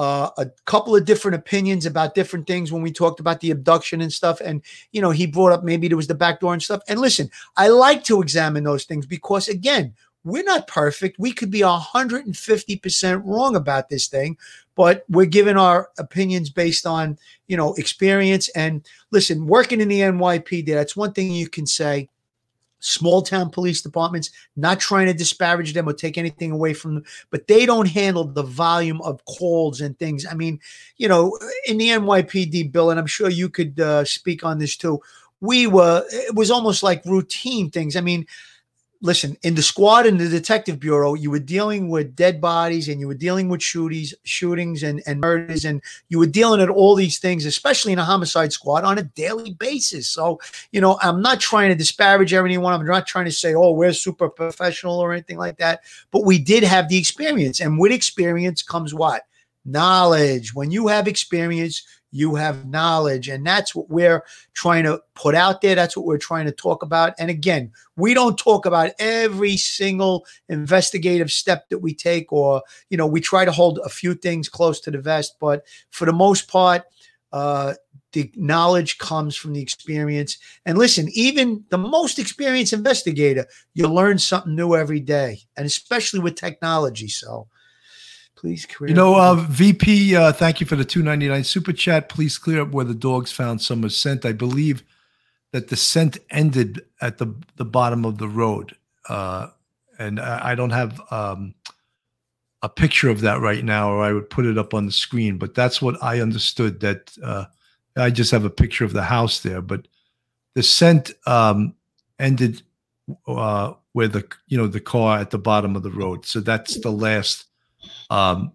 S2: uh, a couple of different opinions about different things when we talked about the abduction and stuff. And, you know, he brought up maybe there was the back door and stuff. And listen, I like to examine those things because, again, we're not perfect. We could be 150% wrong about this thing, but we're giving our opinions based on, you know, experience. And listen, working in the NYPD, that's one thing you can say small town police departments, not trying to disparage them or take anything away from them, but they don't handle the volume of calls and things. I mean, you know, in the NYPD, Bill, and I'm sure you could uh, speak on this too. We were, it was almost like routine things. I mean, listen, in the squad in the detective bureau, you were dealing with dead bodies and you were dealing with shootings, shootings and, and murders, and you were dealing with all these things, especially in a homicide squad on a daily basis. So, you know, I'm not trying to disparage anyone. I'm not trying to say, oh, we're super professional or anything like that. But we did have the experience. And with experience comes what? Knowledge. When you have experience, you have knowledge. And that's what we're trying to put out there. That's what we're trying to talk about. And again we don't talk about every single investigative step that we take or you know we try to hold a few things close to the vest. But for the most part uh the knowledge comes from the experience. And listen even the most experienced investigator you learn something new every day and especially with technology. So Please
S1: clear. You know, uh, VP, uh, thank you for the two ninety nine super chat. Please clear up where the dogs found some scent. I believe that the scent ended at the the bottom of the road, uh, and I, I don't have um, a picture of that right now, or I would put it up on the screen. But that's what I understood. That uh, I just have a picture of the house there, but the scent um, ended uh, where the you know the car at the bottom of the road. So that's the last Um,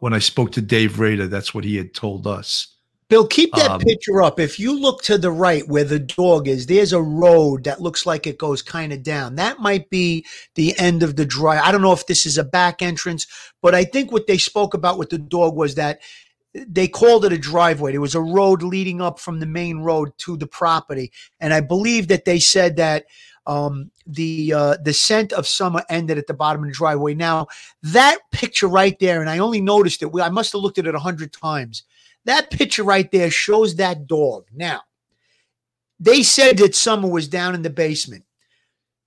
S1: when I spoke to Dave Rader, that's what he had told us.
S2: Bill, keep that
S1: Um,
S2: picture up. If you look to the right where the dog is, there's a road that looks like it goes kind of down. That might be the end of the drive. I don't know if this is a back entrance, but I think what they spoke about with the dog was that they called it a driveway. There was a road leading up from the main road to the property, and I believe that they said that um, the uh, the scent of summer ended at the bottom of the driveway. Now that picture right there, and I only noticed it. I must have looked at it a hundred times. That picture right there shows that dog. Now, they said that summer was down in the basement.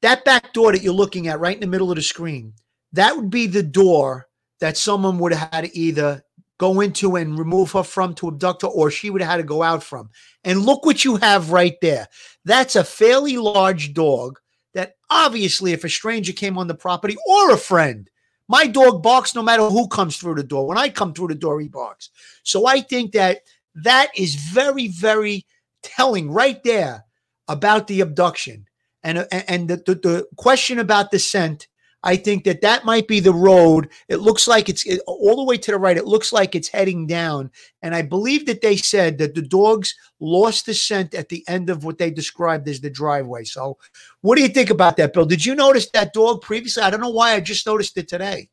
S2: That back door that you're looking at right in the middle of the screen, that would be the door that someone would have had to either go into and remove her from to abduct her, or she would have had to go out from. And look what you have right there. That's a fairly large dog that obviously, if a stranger came on the property or a friend, my dog barks no matter who comes through the door. When I come through the door, he barks. So I think that that is very, very telling right there about the abduction. And, and the, the, the question about the scent, I think that that might be the road. It looks like it's it, all the way to the right. It looks like it's heading down. And I believe that they said that the dogs lost the scent at the end of what they described as the driveway. So, what do you think about that, Bill? Did you notice that dog previously? I don't know why I just noticed it today.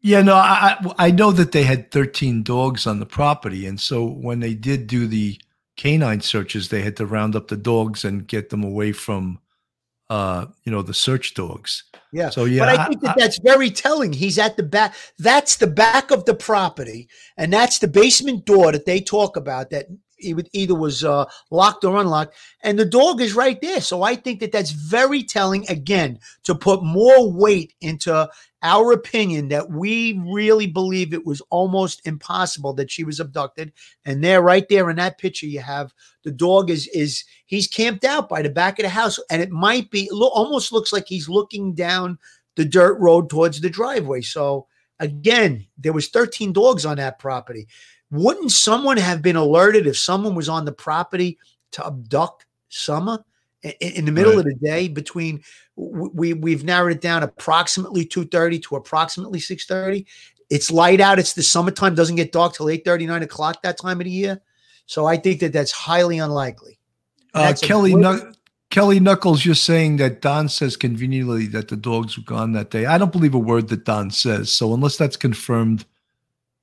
S1: Yeah, no, I I I know that they had 13 dogs on the property, and so when they did do the canine searches, they had to round up the dogs and get them away from, uh, you know, the search dogs.
S2: Yeah.
S1: So yeah,
S2: but I think that that's very telling. He's at the back. That's the back of the property, and that's the basement door that they talk about. That it would- either was uh, locked or unlocked, and the dog is right there. So I think that that's very telling. Again, to put more weight into our opinion that we really believe it was almost impossible that she was abducted, and there, right there in that picture, you have the dog is is he's camped out by the back of the house, and it might be almost looks like he's looking down the dirt road towards the driveway. So again, there was 13 dogs on that property. Wouldn't someone have been alerted if someone was on the property to abduct Summer in, in the middle
S1: Right.
S2: of the day between we we've narrowed it down approximately 2:30 to approximately 6:30. It's light out. It's the summertime. Doesn't get dark till 8:30, 9 o'clock that time of the year. So I think that that's highly unlikely.
S1: Uh,
S2: That's a
S1: Kelly Knuck- Kelly Knuckles just saying that Don says conveniently that the dogs were gone that day. I don't believe a word that Don says. So unless that's confirmed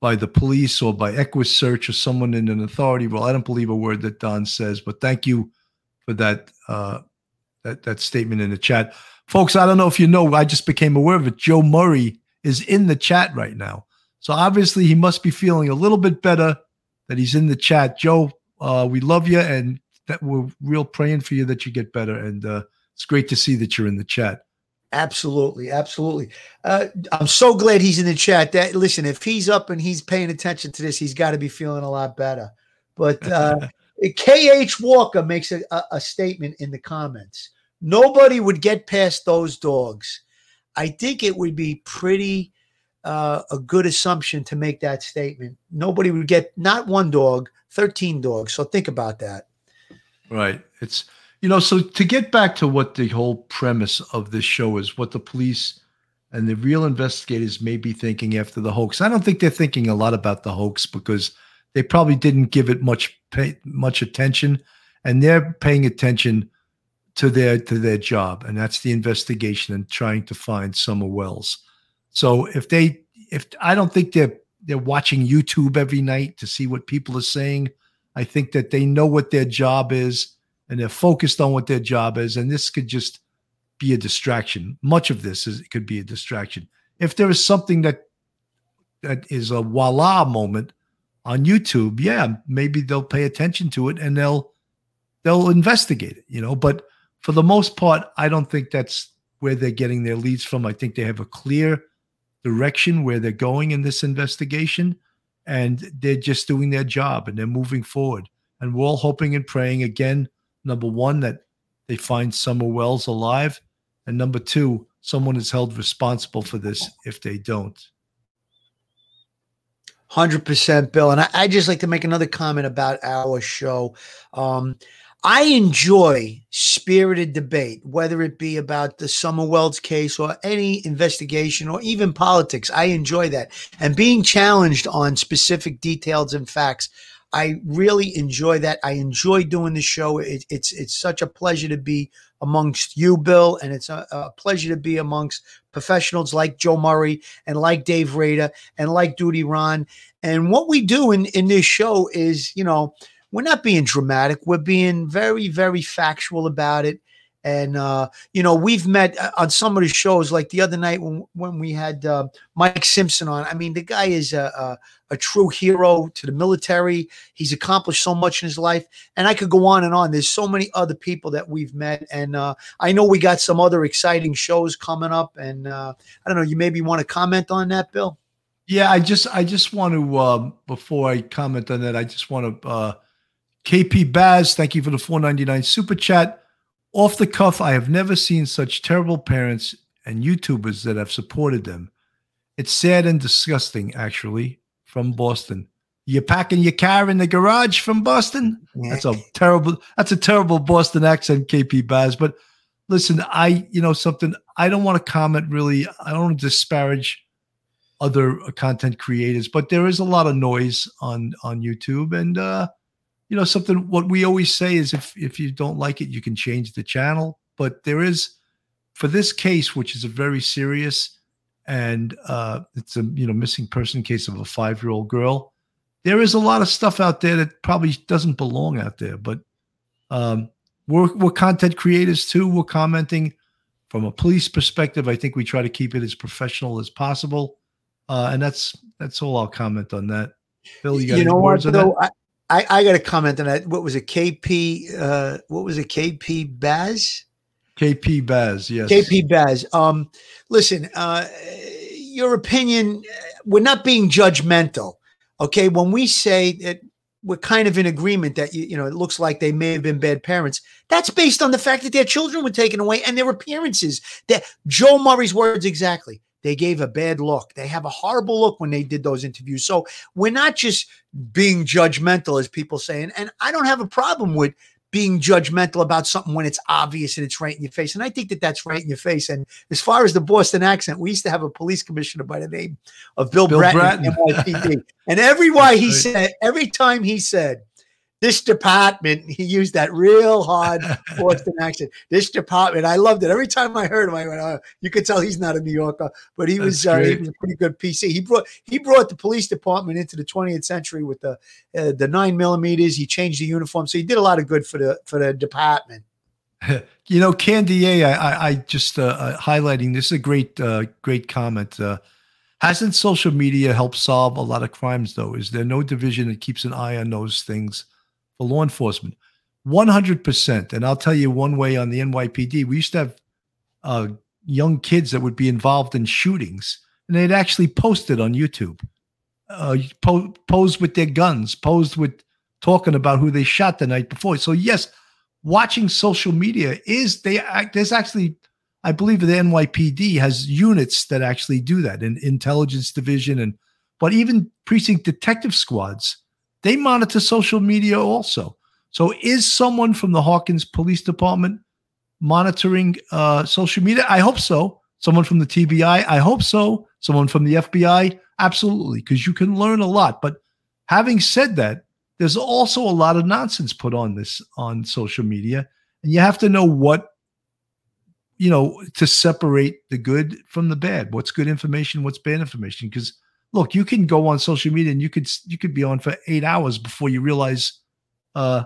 S1: by the police or by EquuSearch or someone in an authority, well, I don't believe a word that Don says. But thank you for that uh, that that statement in the chat, folks. I don't know if you know, I just became aware of it. Joe Murray is in the chat right now, so obviously he must be feeling a little bit better that he's in the chat. Joe, uh, we love you and that we're real praying for you that you get better. And uh, it's great to see that you're in the chat.
S2: Absolutely, absolutely. Uh, I'm so glad he's in the chat. That listen, if he's up and he's paying attention to this, he's got to be feeling a lot better. But uh, KH Walker makes a, a, a statement in the comments. Nobody would get past those dogs. I think it would be pretty uh, a good assumption to make that statement. Nobody would get not one dog, 13 dogs. So think about that.
S1: Right. It's, you know, so to get back to what the whole premise of this show is, what the police and the real investigators may be thinking after the hoax. I don't think they're thinking a lot about the hoax because they probably didn't give it much pay, much attention, and they're paying attention to their to their job, and that's the investigation and trying to find Summer Wells. So if they, if I don't think they're they're watching YouTube every night to see what people are saying. I think that they know what their job is and they're focused on what their job is. And this could just be a distraction. Much of this is could be a distraction. If there is something that that is a voila moment on YouTube, yeah, maybe they'll pay attention to it and they'll they'll investigate it, you know. But for the most part, I don't think that's where they're getting their leads from. I think they have a clear direction where they're going in this investigation and they're just doing their job and they're moving forward. And we're all hoping and praying again, number one, that they find Summer Wells alive. And number two, someone is held responsible for this if they don't.
S2: Hundred percent, Bill. And I, I just like to make another comment about our show. Um, I enjoy spirited debate, whether it be about the Summer Wells case or any investigation or even politics. I enjoy that. And being challenged on specific details and facts, I really enjoy that. I enjoy doing the show. It, it's it's such a pleasure to be amongst you, Bill, and it's a, a, pleasure to be amongst professionals like Joe Murray and like Dave Rader and like Duty Ron. And what we do in in this show is, you know, we're not being dramatic. We're being very, very factual about it. And uh, you know, we've met uh, on some of the shows, like the other night when when we had uh, Mike Simpson on. I mean, the guy is a, a, a true hero to the military. He's accomplished so much in his life, and I could go on and on. There's so many other people that we've met, and uh, I know we got some other exciting shows coming up. And uh, I don't know, you maybe want to comment on that, Bill?
S1: Yeah, I just I just want to um, before I comment on that, I just want to uh, KP Baz, thank you for the 499 super chat. Off the cuff, I have never seen such terrible parents and YouTubers that have supported them. It's sad and disgusting, actually, from Boston. You're packing your car in the garage from Boston? That's a terrible, that's a terrible Boston accent, KP Baz. But listen, I, you know, something, I don't want to comment really. I don't want to disparage other content creators, but there is a lot of noise on on YouTube. And uh you know something what we always say is if if you don't like it you can change the channel. But there is for this case which is a very serious and uh it's a you know missing person case of a five year old girl there is a lot of stuff out there that probably doesn't belong out there. But um we're we're content creators too. We're commenting from a police perspective. I think we try to keep it as professional as possible. Uh and that's that's all i'll comment on that.
S2: Bill, you, you know what though? I, I got a comment on that. What was it? KP, uh, what was it? KP Baz?
S1: KP Baz, yes.
S2: KP Baz. Um, listen, uh, your opinion, we're not being judgmental. Okay. When we say that we're kind of in agreement that, you, you know, it looks like they may have been bad parents, that's based on the fact that their children were taken away and their appearances. That Joe Murray's words exactly they gave a bad look. They have a horrible look when they did those interviews. So we're not just being judgmental, as people say. And, and I don't have a problem with being judgmental about something when it's obvious and it's right in your face. And I think that that's right in your face. And as far as the Boston accent, we used to have a police commissioner by the name of Bill, Bill Bratton, Bratton. and every why he said, every time he said, this department, he used that real hard Boston accent. This department, I loved it. Every time I heard him, I went, oh, you could tell he's not a New Yorker, but he was uh, he was a pretty good PC. He brought he brought the police department into the 20th century with the uh, the nine millimeters. He changed the uniform, so he did a lot of good for the for the department.
S1: You know, Candy I just uh, uh, highlighting this is a great uh, great comment. Uh, hasn't social media helped solve a lot of crimes though? Is there no division that keeps an eye on those things? For law enforcement. 100%. And I'll tell you one way on the NYPD, we used to have uh, young kids that would be involved in shootings, and they'd actually post it on YouTube. Uh, po- posed with their guns, posed with talking about who they shot the night before. So yes, watching social media is they. There's actually, I believe, the NYPD has units that actually do that, in intelligence division, and but even precinct detective squads they monitor social media also. So, is someone from the Hawkins Police Department monitoring uh, social media? I hope so. Someone from the TBI? I hope so. Someone from the FBI? Absolutely, because you can learn a lot. But having said that, there's also a lot of nonsense put on this on social media, and you have to know what you know to separate the good from the bad. What's good information? What's bad information? Because look, you can go on social media and you could you could be on for eight hours before you realize uh,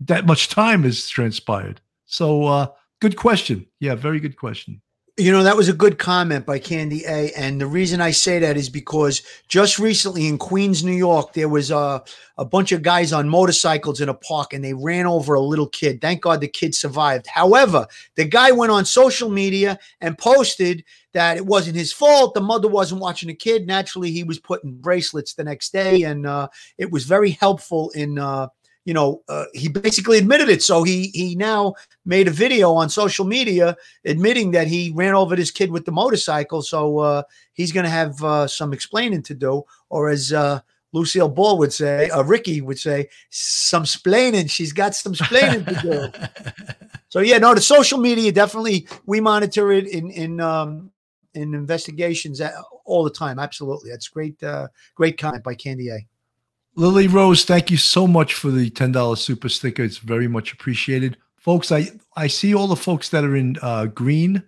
S1: that much time has transpired. So, uh, good question. Yeah, very good question.
S2: You know, that was a good comment by Candy A. And the reason I say that is because just recently in Queens, New York, there was a, a bunch of guys on motorcycles in a park and they ran over a little kid. Thank God the kid survived. However, the guy went on social media and posted that it wasn't his fault. The mother wasn't watching the kid. Naturally, he was putting bracelets the next day. And uh, it was very helpful in. Uh, you know, uh, he basically admitted it. So he he now made a video on social media admitting that he ran over this kid with the motorcycle. So uh, he's going to have uh, some explaining to do, or as uh, Lucille Ball would say, uh, Ricky would say, some splaining. She's got some splaining to do. so yeah, no, the social media definitely we monitor it in in um, in investigations all the time. Absolutely, that's great. Uh, great comment by Candy A.
S1: Lily Rose, thank you so much for the ten dollars super sticker. It's very much appreciated, folks. I I see all the folks that are in uh, green,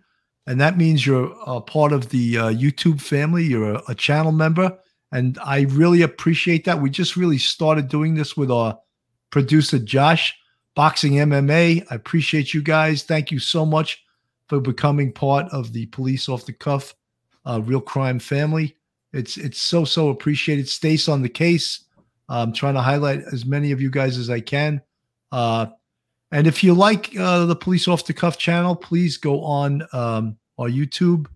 S1: and that means you're a part of the uh, YouTube family. You're a, a channel member, and I really appreciate that. We just really started doing this with our producer Josh, Boxing MMA. I appreciate you guys. Thank you so much for becoming part of the police off the cuff, uh, real crime family. It's it's so so appreciated. Stace on the case. I'm trying to highlight as many of you guys as I can. Uh, and if you like uh, the police off the cuff channel, please go on um, our YouTube,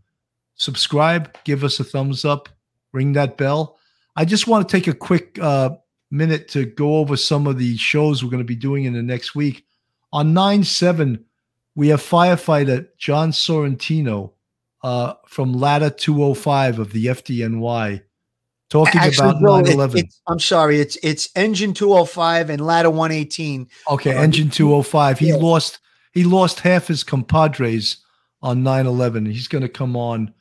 S1: subscribe, give us a thumbs up, ring that bell. I just want to take a quick uh, minute to go over some of the shows we're going to be doing in the next week. On 9 7, we have firefighter John Sorrentino uh, from Ladder 205 of the FDNY talking Actually, about 9 11.
S2: I'm sorry, it's it's engine 205 and ladder 118.
S1: Okay, uh, engine 205. He yeah. lost he lost half his compadres on 9 11. He's going to come on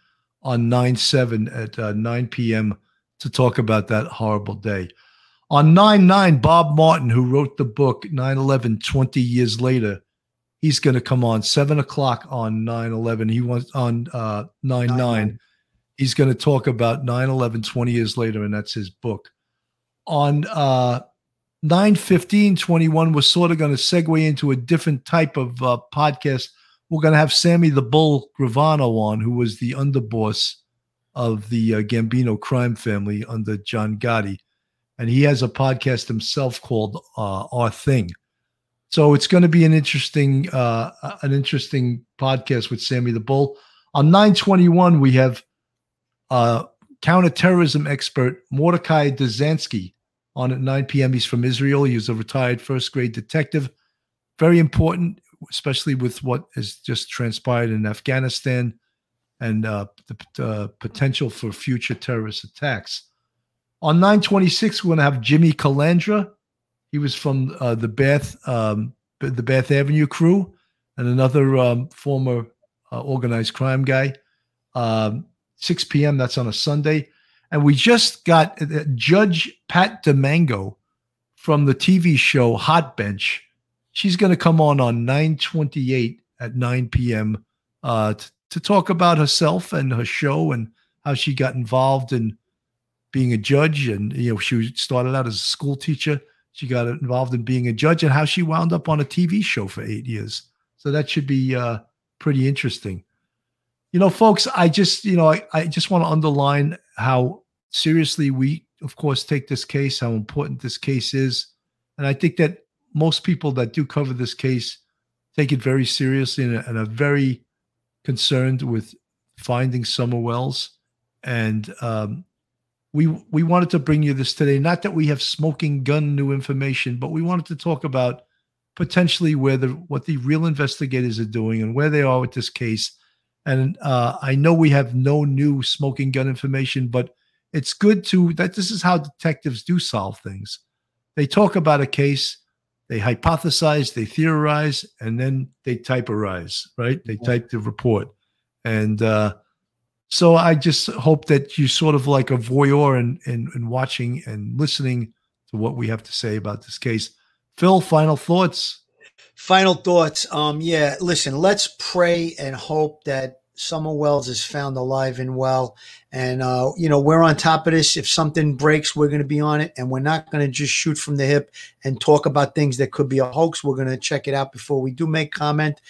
S1: on 9 7 at uh, 9 p.m. to talk about that horrible day. On 9 9, Bob Martin, who wrote the book 9 11 20 years later, he's going to come on 7 o'clock on 9 11. He wants on uh, 9 9. 9 he's going to talk about 9-11 20 years later and that's his book. On uh 9 21 we're sort of going to segue into a different type of uh, podcast. We're going to have sammy the bull gravano on who was the underboss of the uh, gambino crime family under john gotti. And he has a podcast himself called uh, our thing. So it's going to be an interesting uh, an interesting podcast with sammy the bull. On 921 we have uh, counterterrorism expert Mordecai Dzikansky on at 9 p.m. He's from Israel. He's a retired first grade detective. Very important, especially with what has just transpired in Afghanistan and uh, the uh, potential for future terrorist attacks. On 926, we're going to have Jimmy Calandra. He was from uh, the Bath, um, the Bath Avenue crew, and another um, former uh, organized crime guy. Um, 6 p.m. That's on a Sunday. And we just got uh, Judge Pat DiMango from the TV show Hot Bench. She's going to come on on 928 at 9 p.m. Uh, t- to talk about herself and her show and how she got involved in being a judge. And, you know, she started out as a school teacher. She got involved in being a judge and how she wound up on a TV show for eight years. So that should be uh, pretty interesting you know, folks, I just, you know, I, I just want to underline how seriously we, of course, take this case, how important this case is. And I think that most people that do cover this case take it very seriously and, and are very concerned with finding Summer Wells. And um, we we wanted to bring you this today. Not that we have smoking gun new information, but we wanted to talk about potentially where the what the real investigators are doing and where they are with this case and uh, I know we have no new smoking gun information, but it's good to that this is how detectives do solve things. They talk about a case, they hypothesize, they theorize, and then they typerize, right? They type the report. And uh, so I just hope that you sort of like a voyeur and in, in, in watching and listening to what we have to say about this case. Phil, final thoughts?
S2: Final thoughts. Um, yeah, listen, let's pray and hope that Summer Wells is found alive and well. And, uh, you know, we're on top of this. If something breaks, we're going to be on it. And we're not going to just shoot from the hip and talk about things that could be a hoax. We're going to check it out before we do make comment.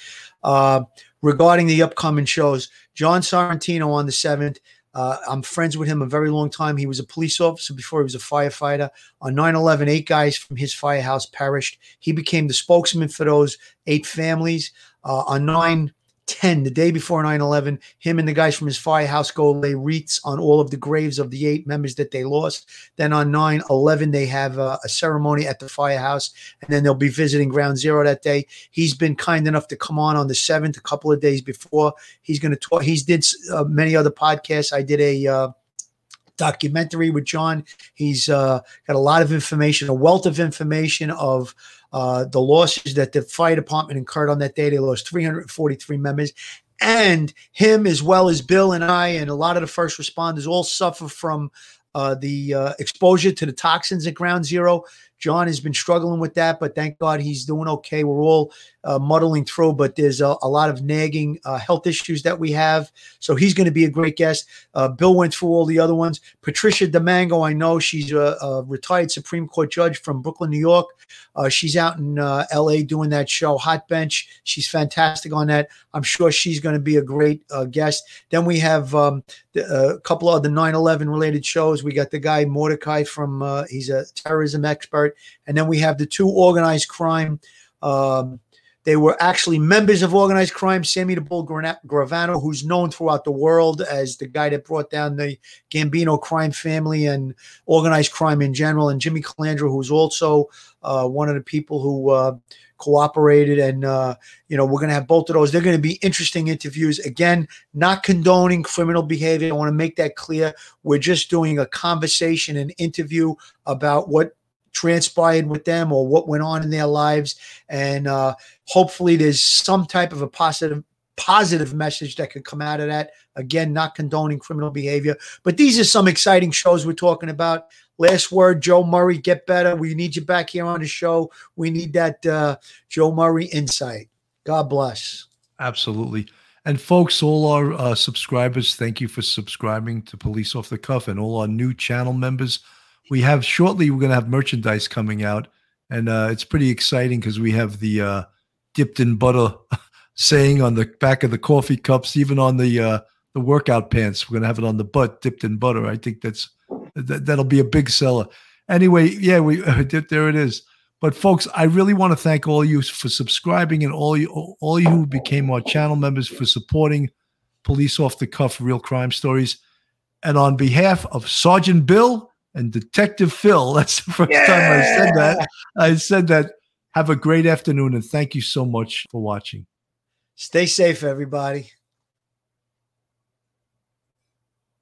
S2: Uh, regarding the upcoming shows, John Sorrentino on the 7th. Uh, I'm friends with him a very long time. He was a police officer before he was a firefighter. On 9 11, eight guys from his firehouse perished. He became the spokesman for those eight families. Uh, on 9 10, the day before 9 11, him and the guys from his firehouse go lay wreaths on all of the graves of the eight members that they lost. Then on 9 11, they have a, a, ceremony at the firehouse, and then they'll be visiting Ground Zero that day. He's been kind enough to come on on the 7th, a couple of days before. He's going to talk. He's did uh, many other podcasts. I did a. Uh, documentary with John. He's uh, got a lot of information, a wealth of information of uh, the losses that the fire department incurred on that day. They lost 343 members. And him, as well as Bill and I, and a lot of the first responders, all suffer from uh, the uh, exposure to the toxins at Ground Zero. John has been struggling with that, but thank God he's doing okay. We're all uh, muddling through, but there's a, a lot of nagging uh, health issues that we have. So he's going to be a great guest. Uh, Bill went through all the other ones. Patricia DiMango, I know she's a, a retired Supreme Court judge from Brooklyn, New York. Uh, she's out in uh, LA doing that show, Hot Bench. She's fantastic on that. I'm sure she's going to be a great uh, guest. Then we have um, the, a couple of the 9 11 related shows. We got the guy Mordecai from, he's a terrorism expert. And then we have the two organized crime. Um, they were actually members of organized crime. Sammy the Bull Gravano, who's known throughout the world as the guy that brought down the Gambino crime family and organized crime in general, and Jimmy Calandra, who's also uh, one of the people who uh, cooperated. And, uh, you know, we're going to have both of those. They're going to be interesting interviews. Again, not condoning criminal behavior. I want to make that clear. We're just doing a conversation, an interview about what transpired with them or what went on in their lives. And uh, hopefully there's some type of a positive positive message that could come out of that. Again not condoning criminal behavior but these are some exciting shows we're talking about. Last word joe murray get better. We need you back here on the show. We need that uh, joe murray insight. God bless.
S1: Absolutely. And folks all our uh, subscribers thank you for subscribing to police off the cuff and all our new channel members we have shortly we're going to have merchandise coming out and uh, it's pretty exciting because we have the uh, dipped in butter saying on the back of the coffee cups even on the uh, the workout pants. We're going to have it on the butt dipped in butter. I think that's that, that'll be a big seller. Anyway yeah we there it is. But folks i really want to thank all you for subscribing and all you all you who became our channel members for supporting police off the cuff real crime stories. And on behalf of sergeant bill and Detective Phil. That's the first yeah. time I said that. I said that. Have a great afternoon and thank you so much for watching.
S2: Stay safe, everybody.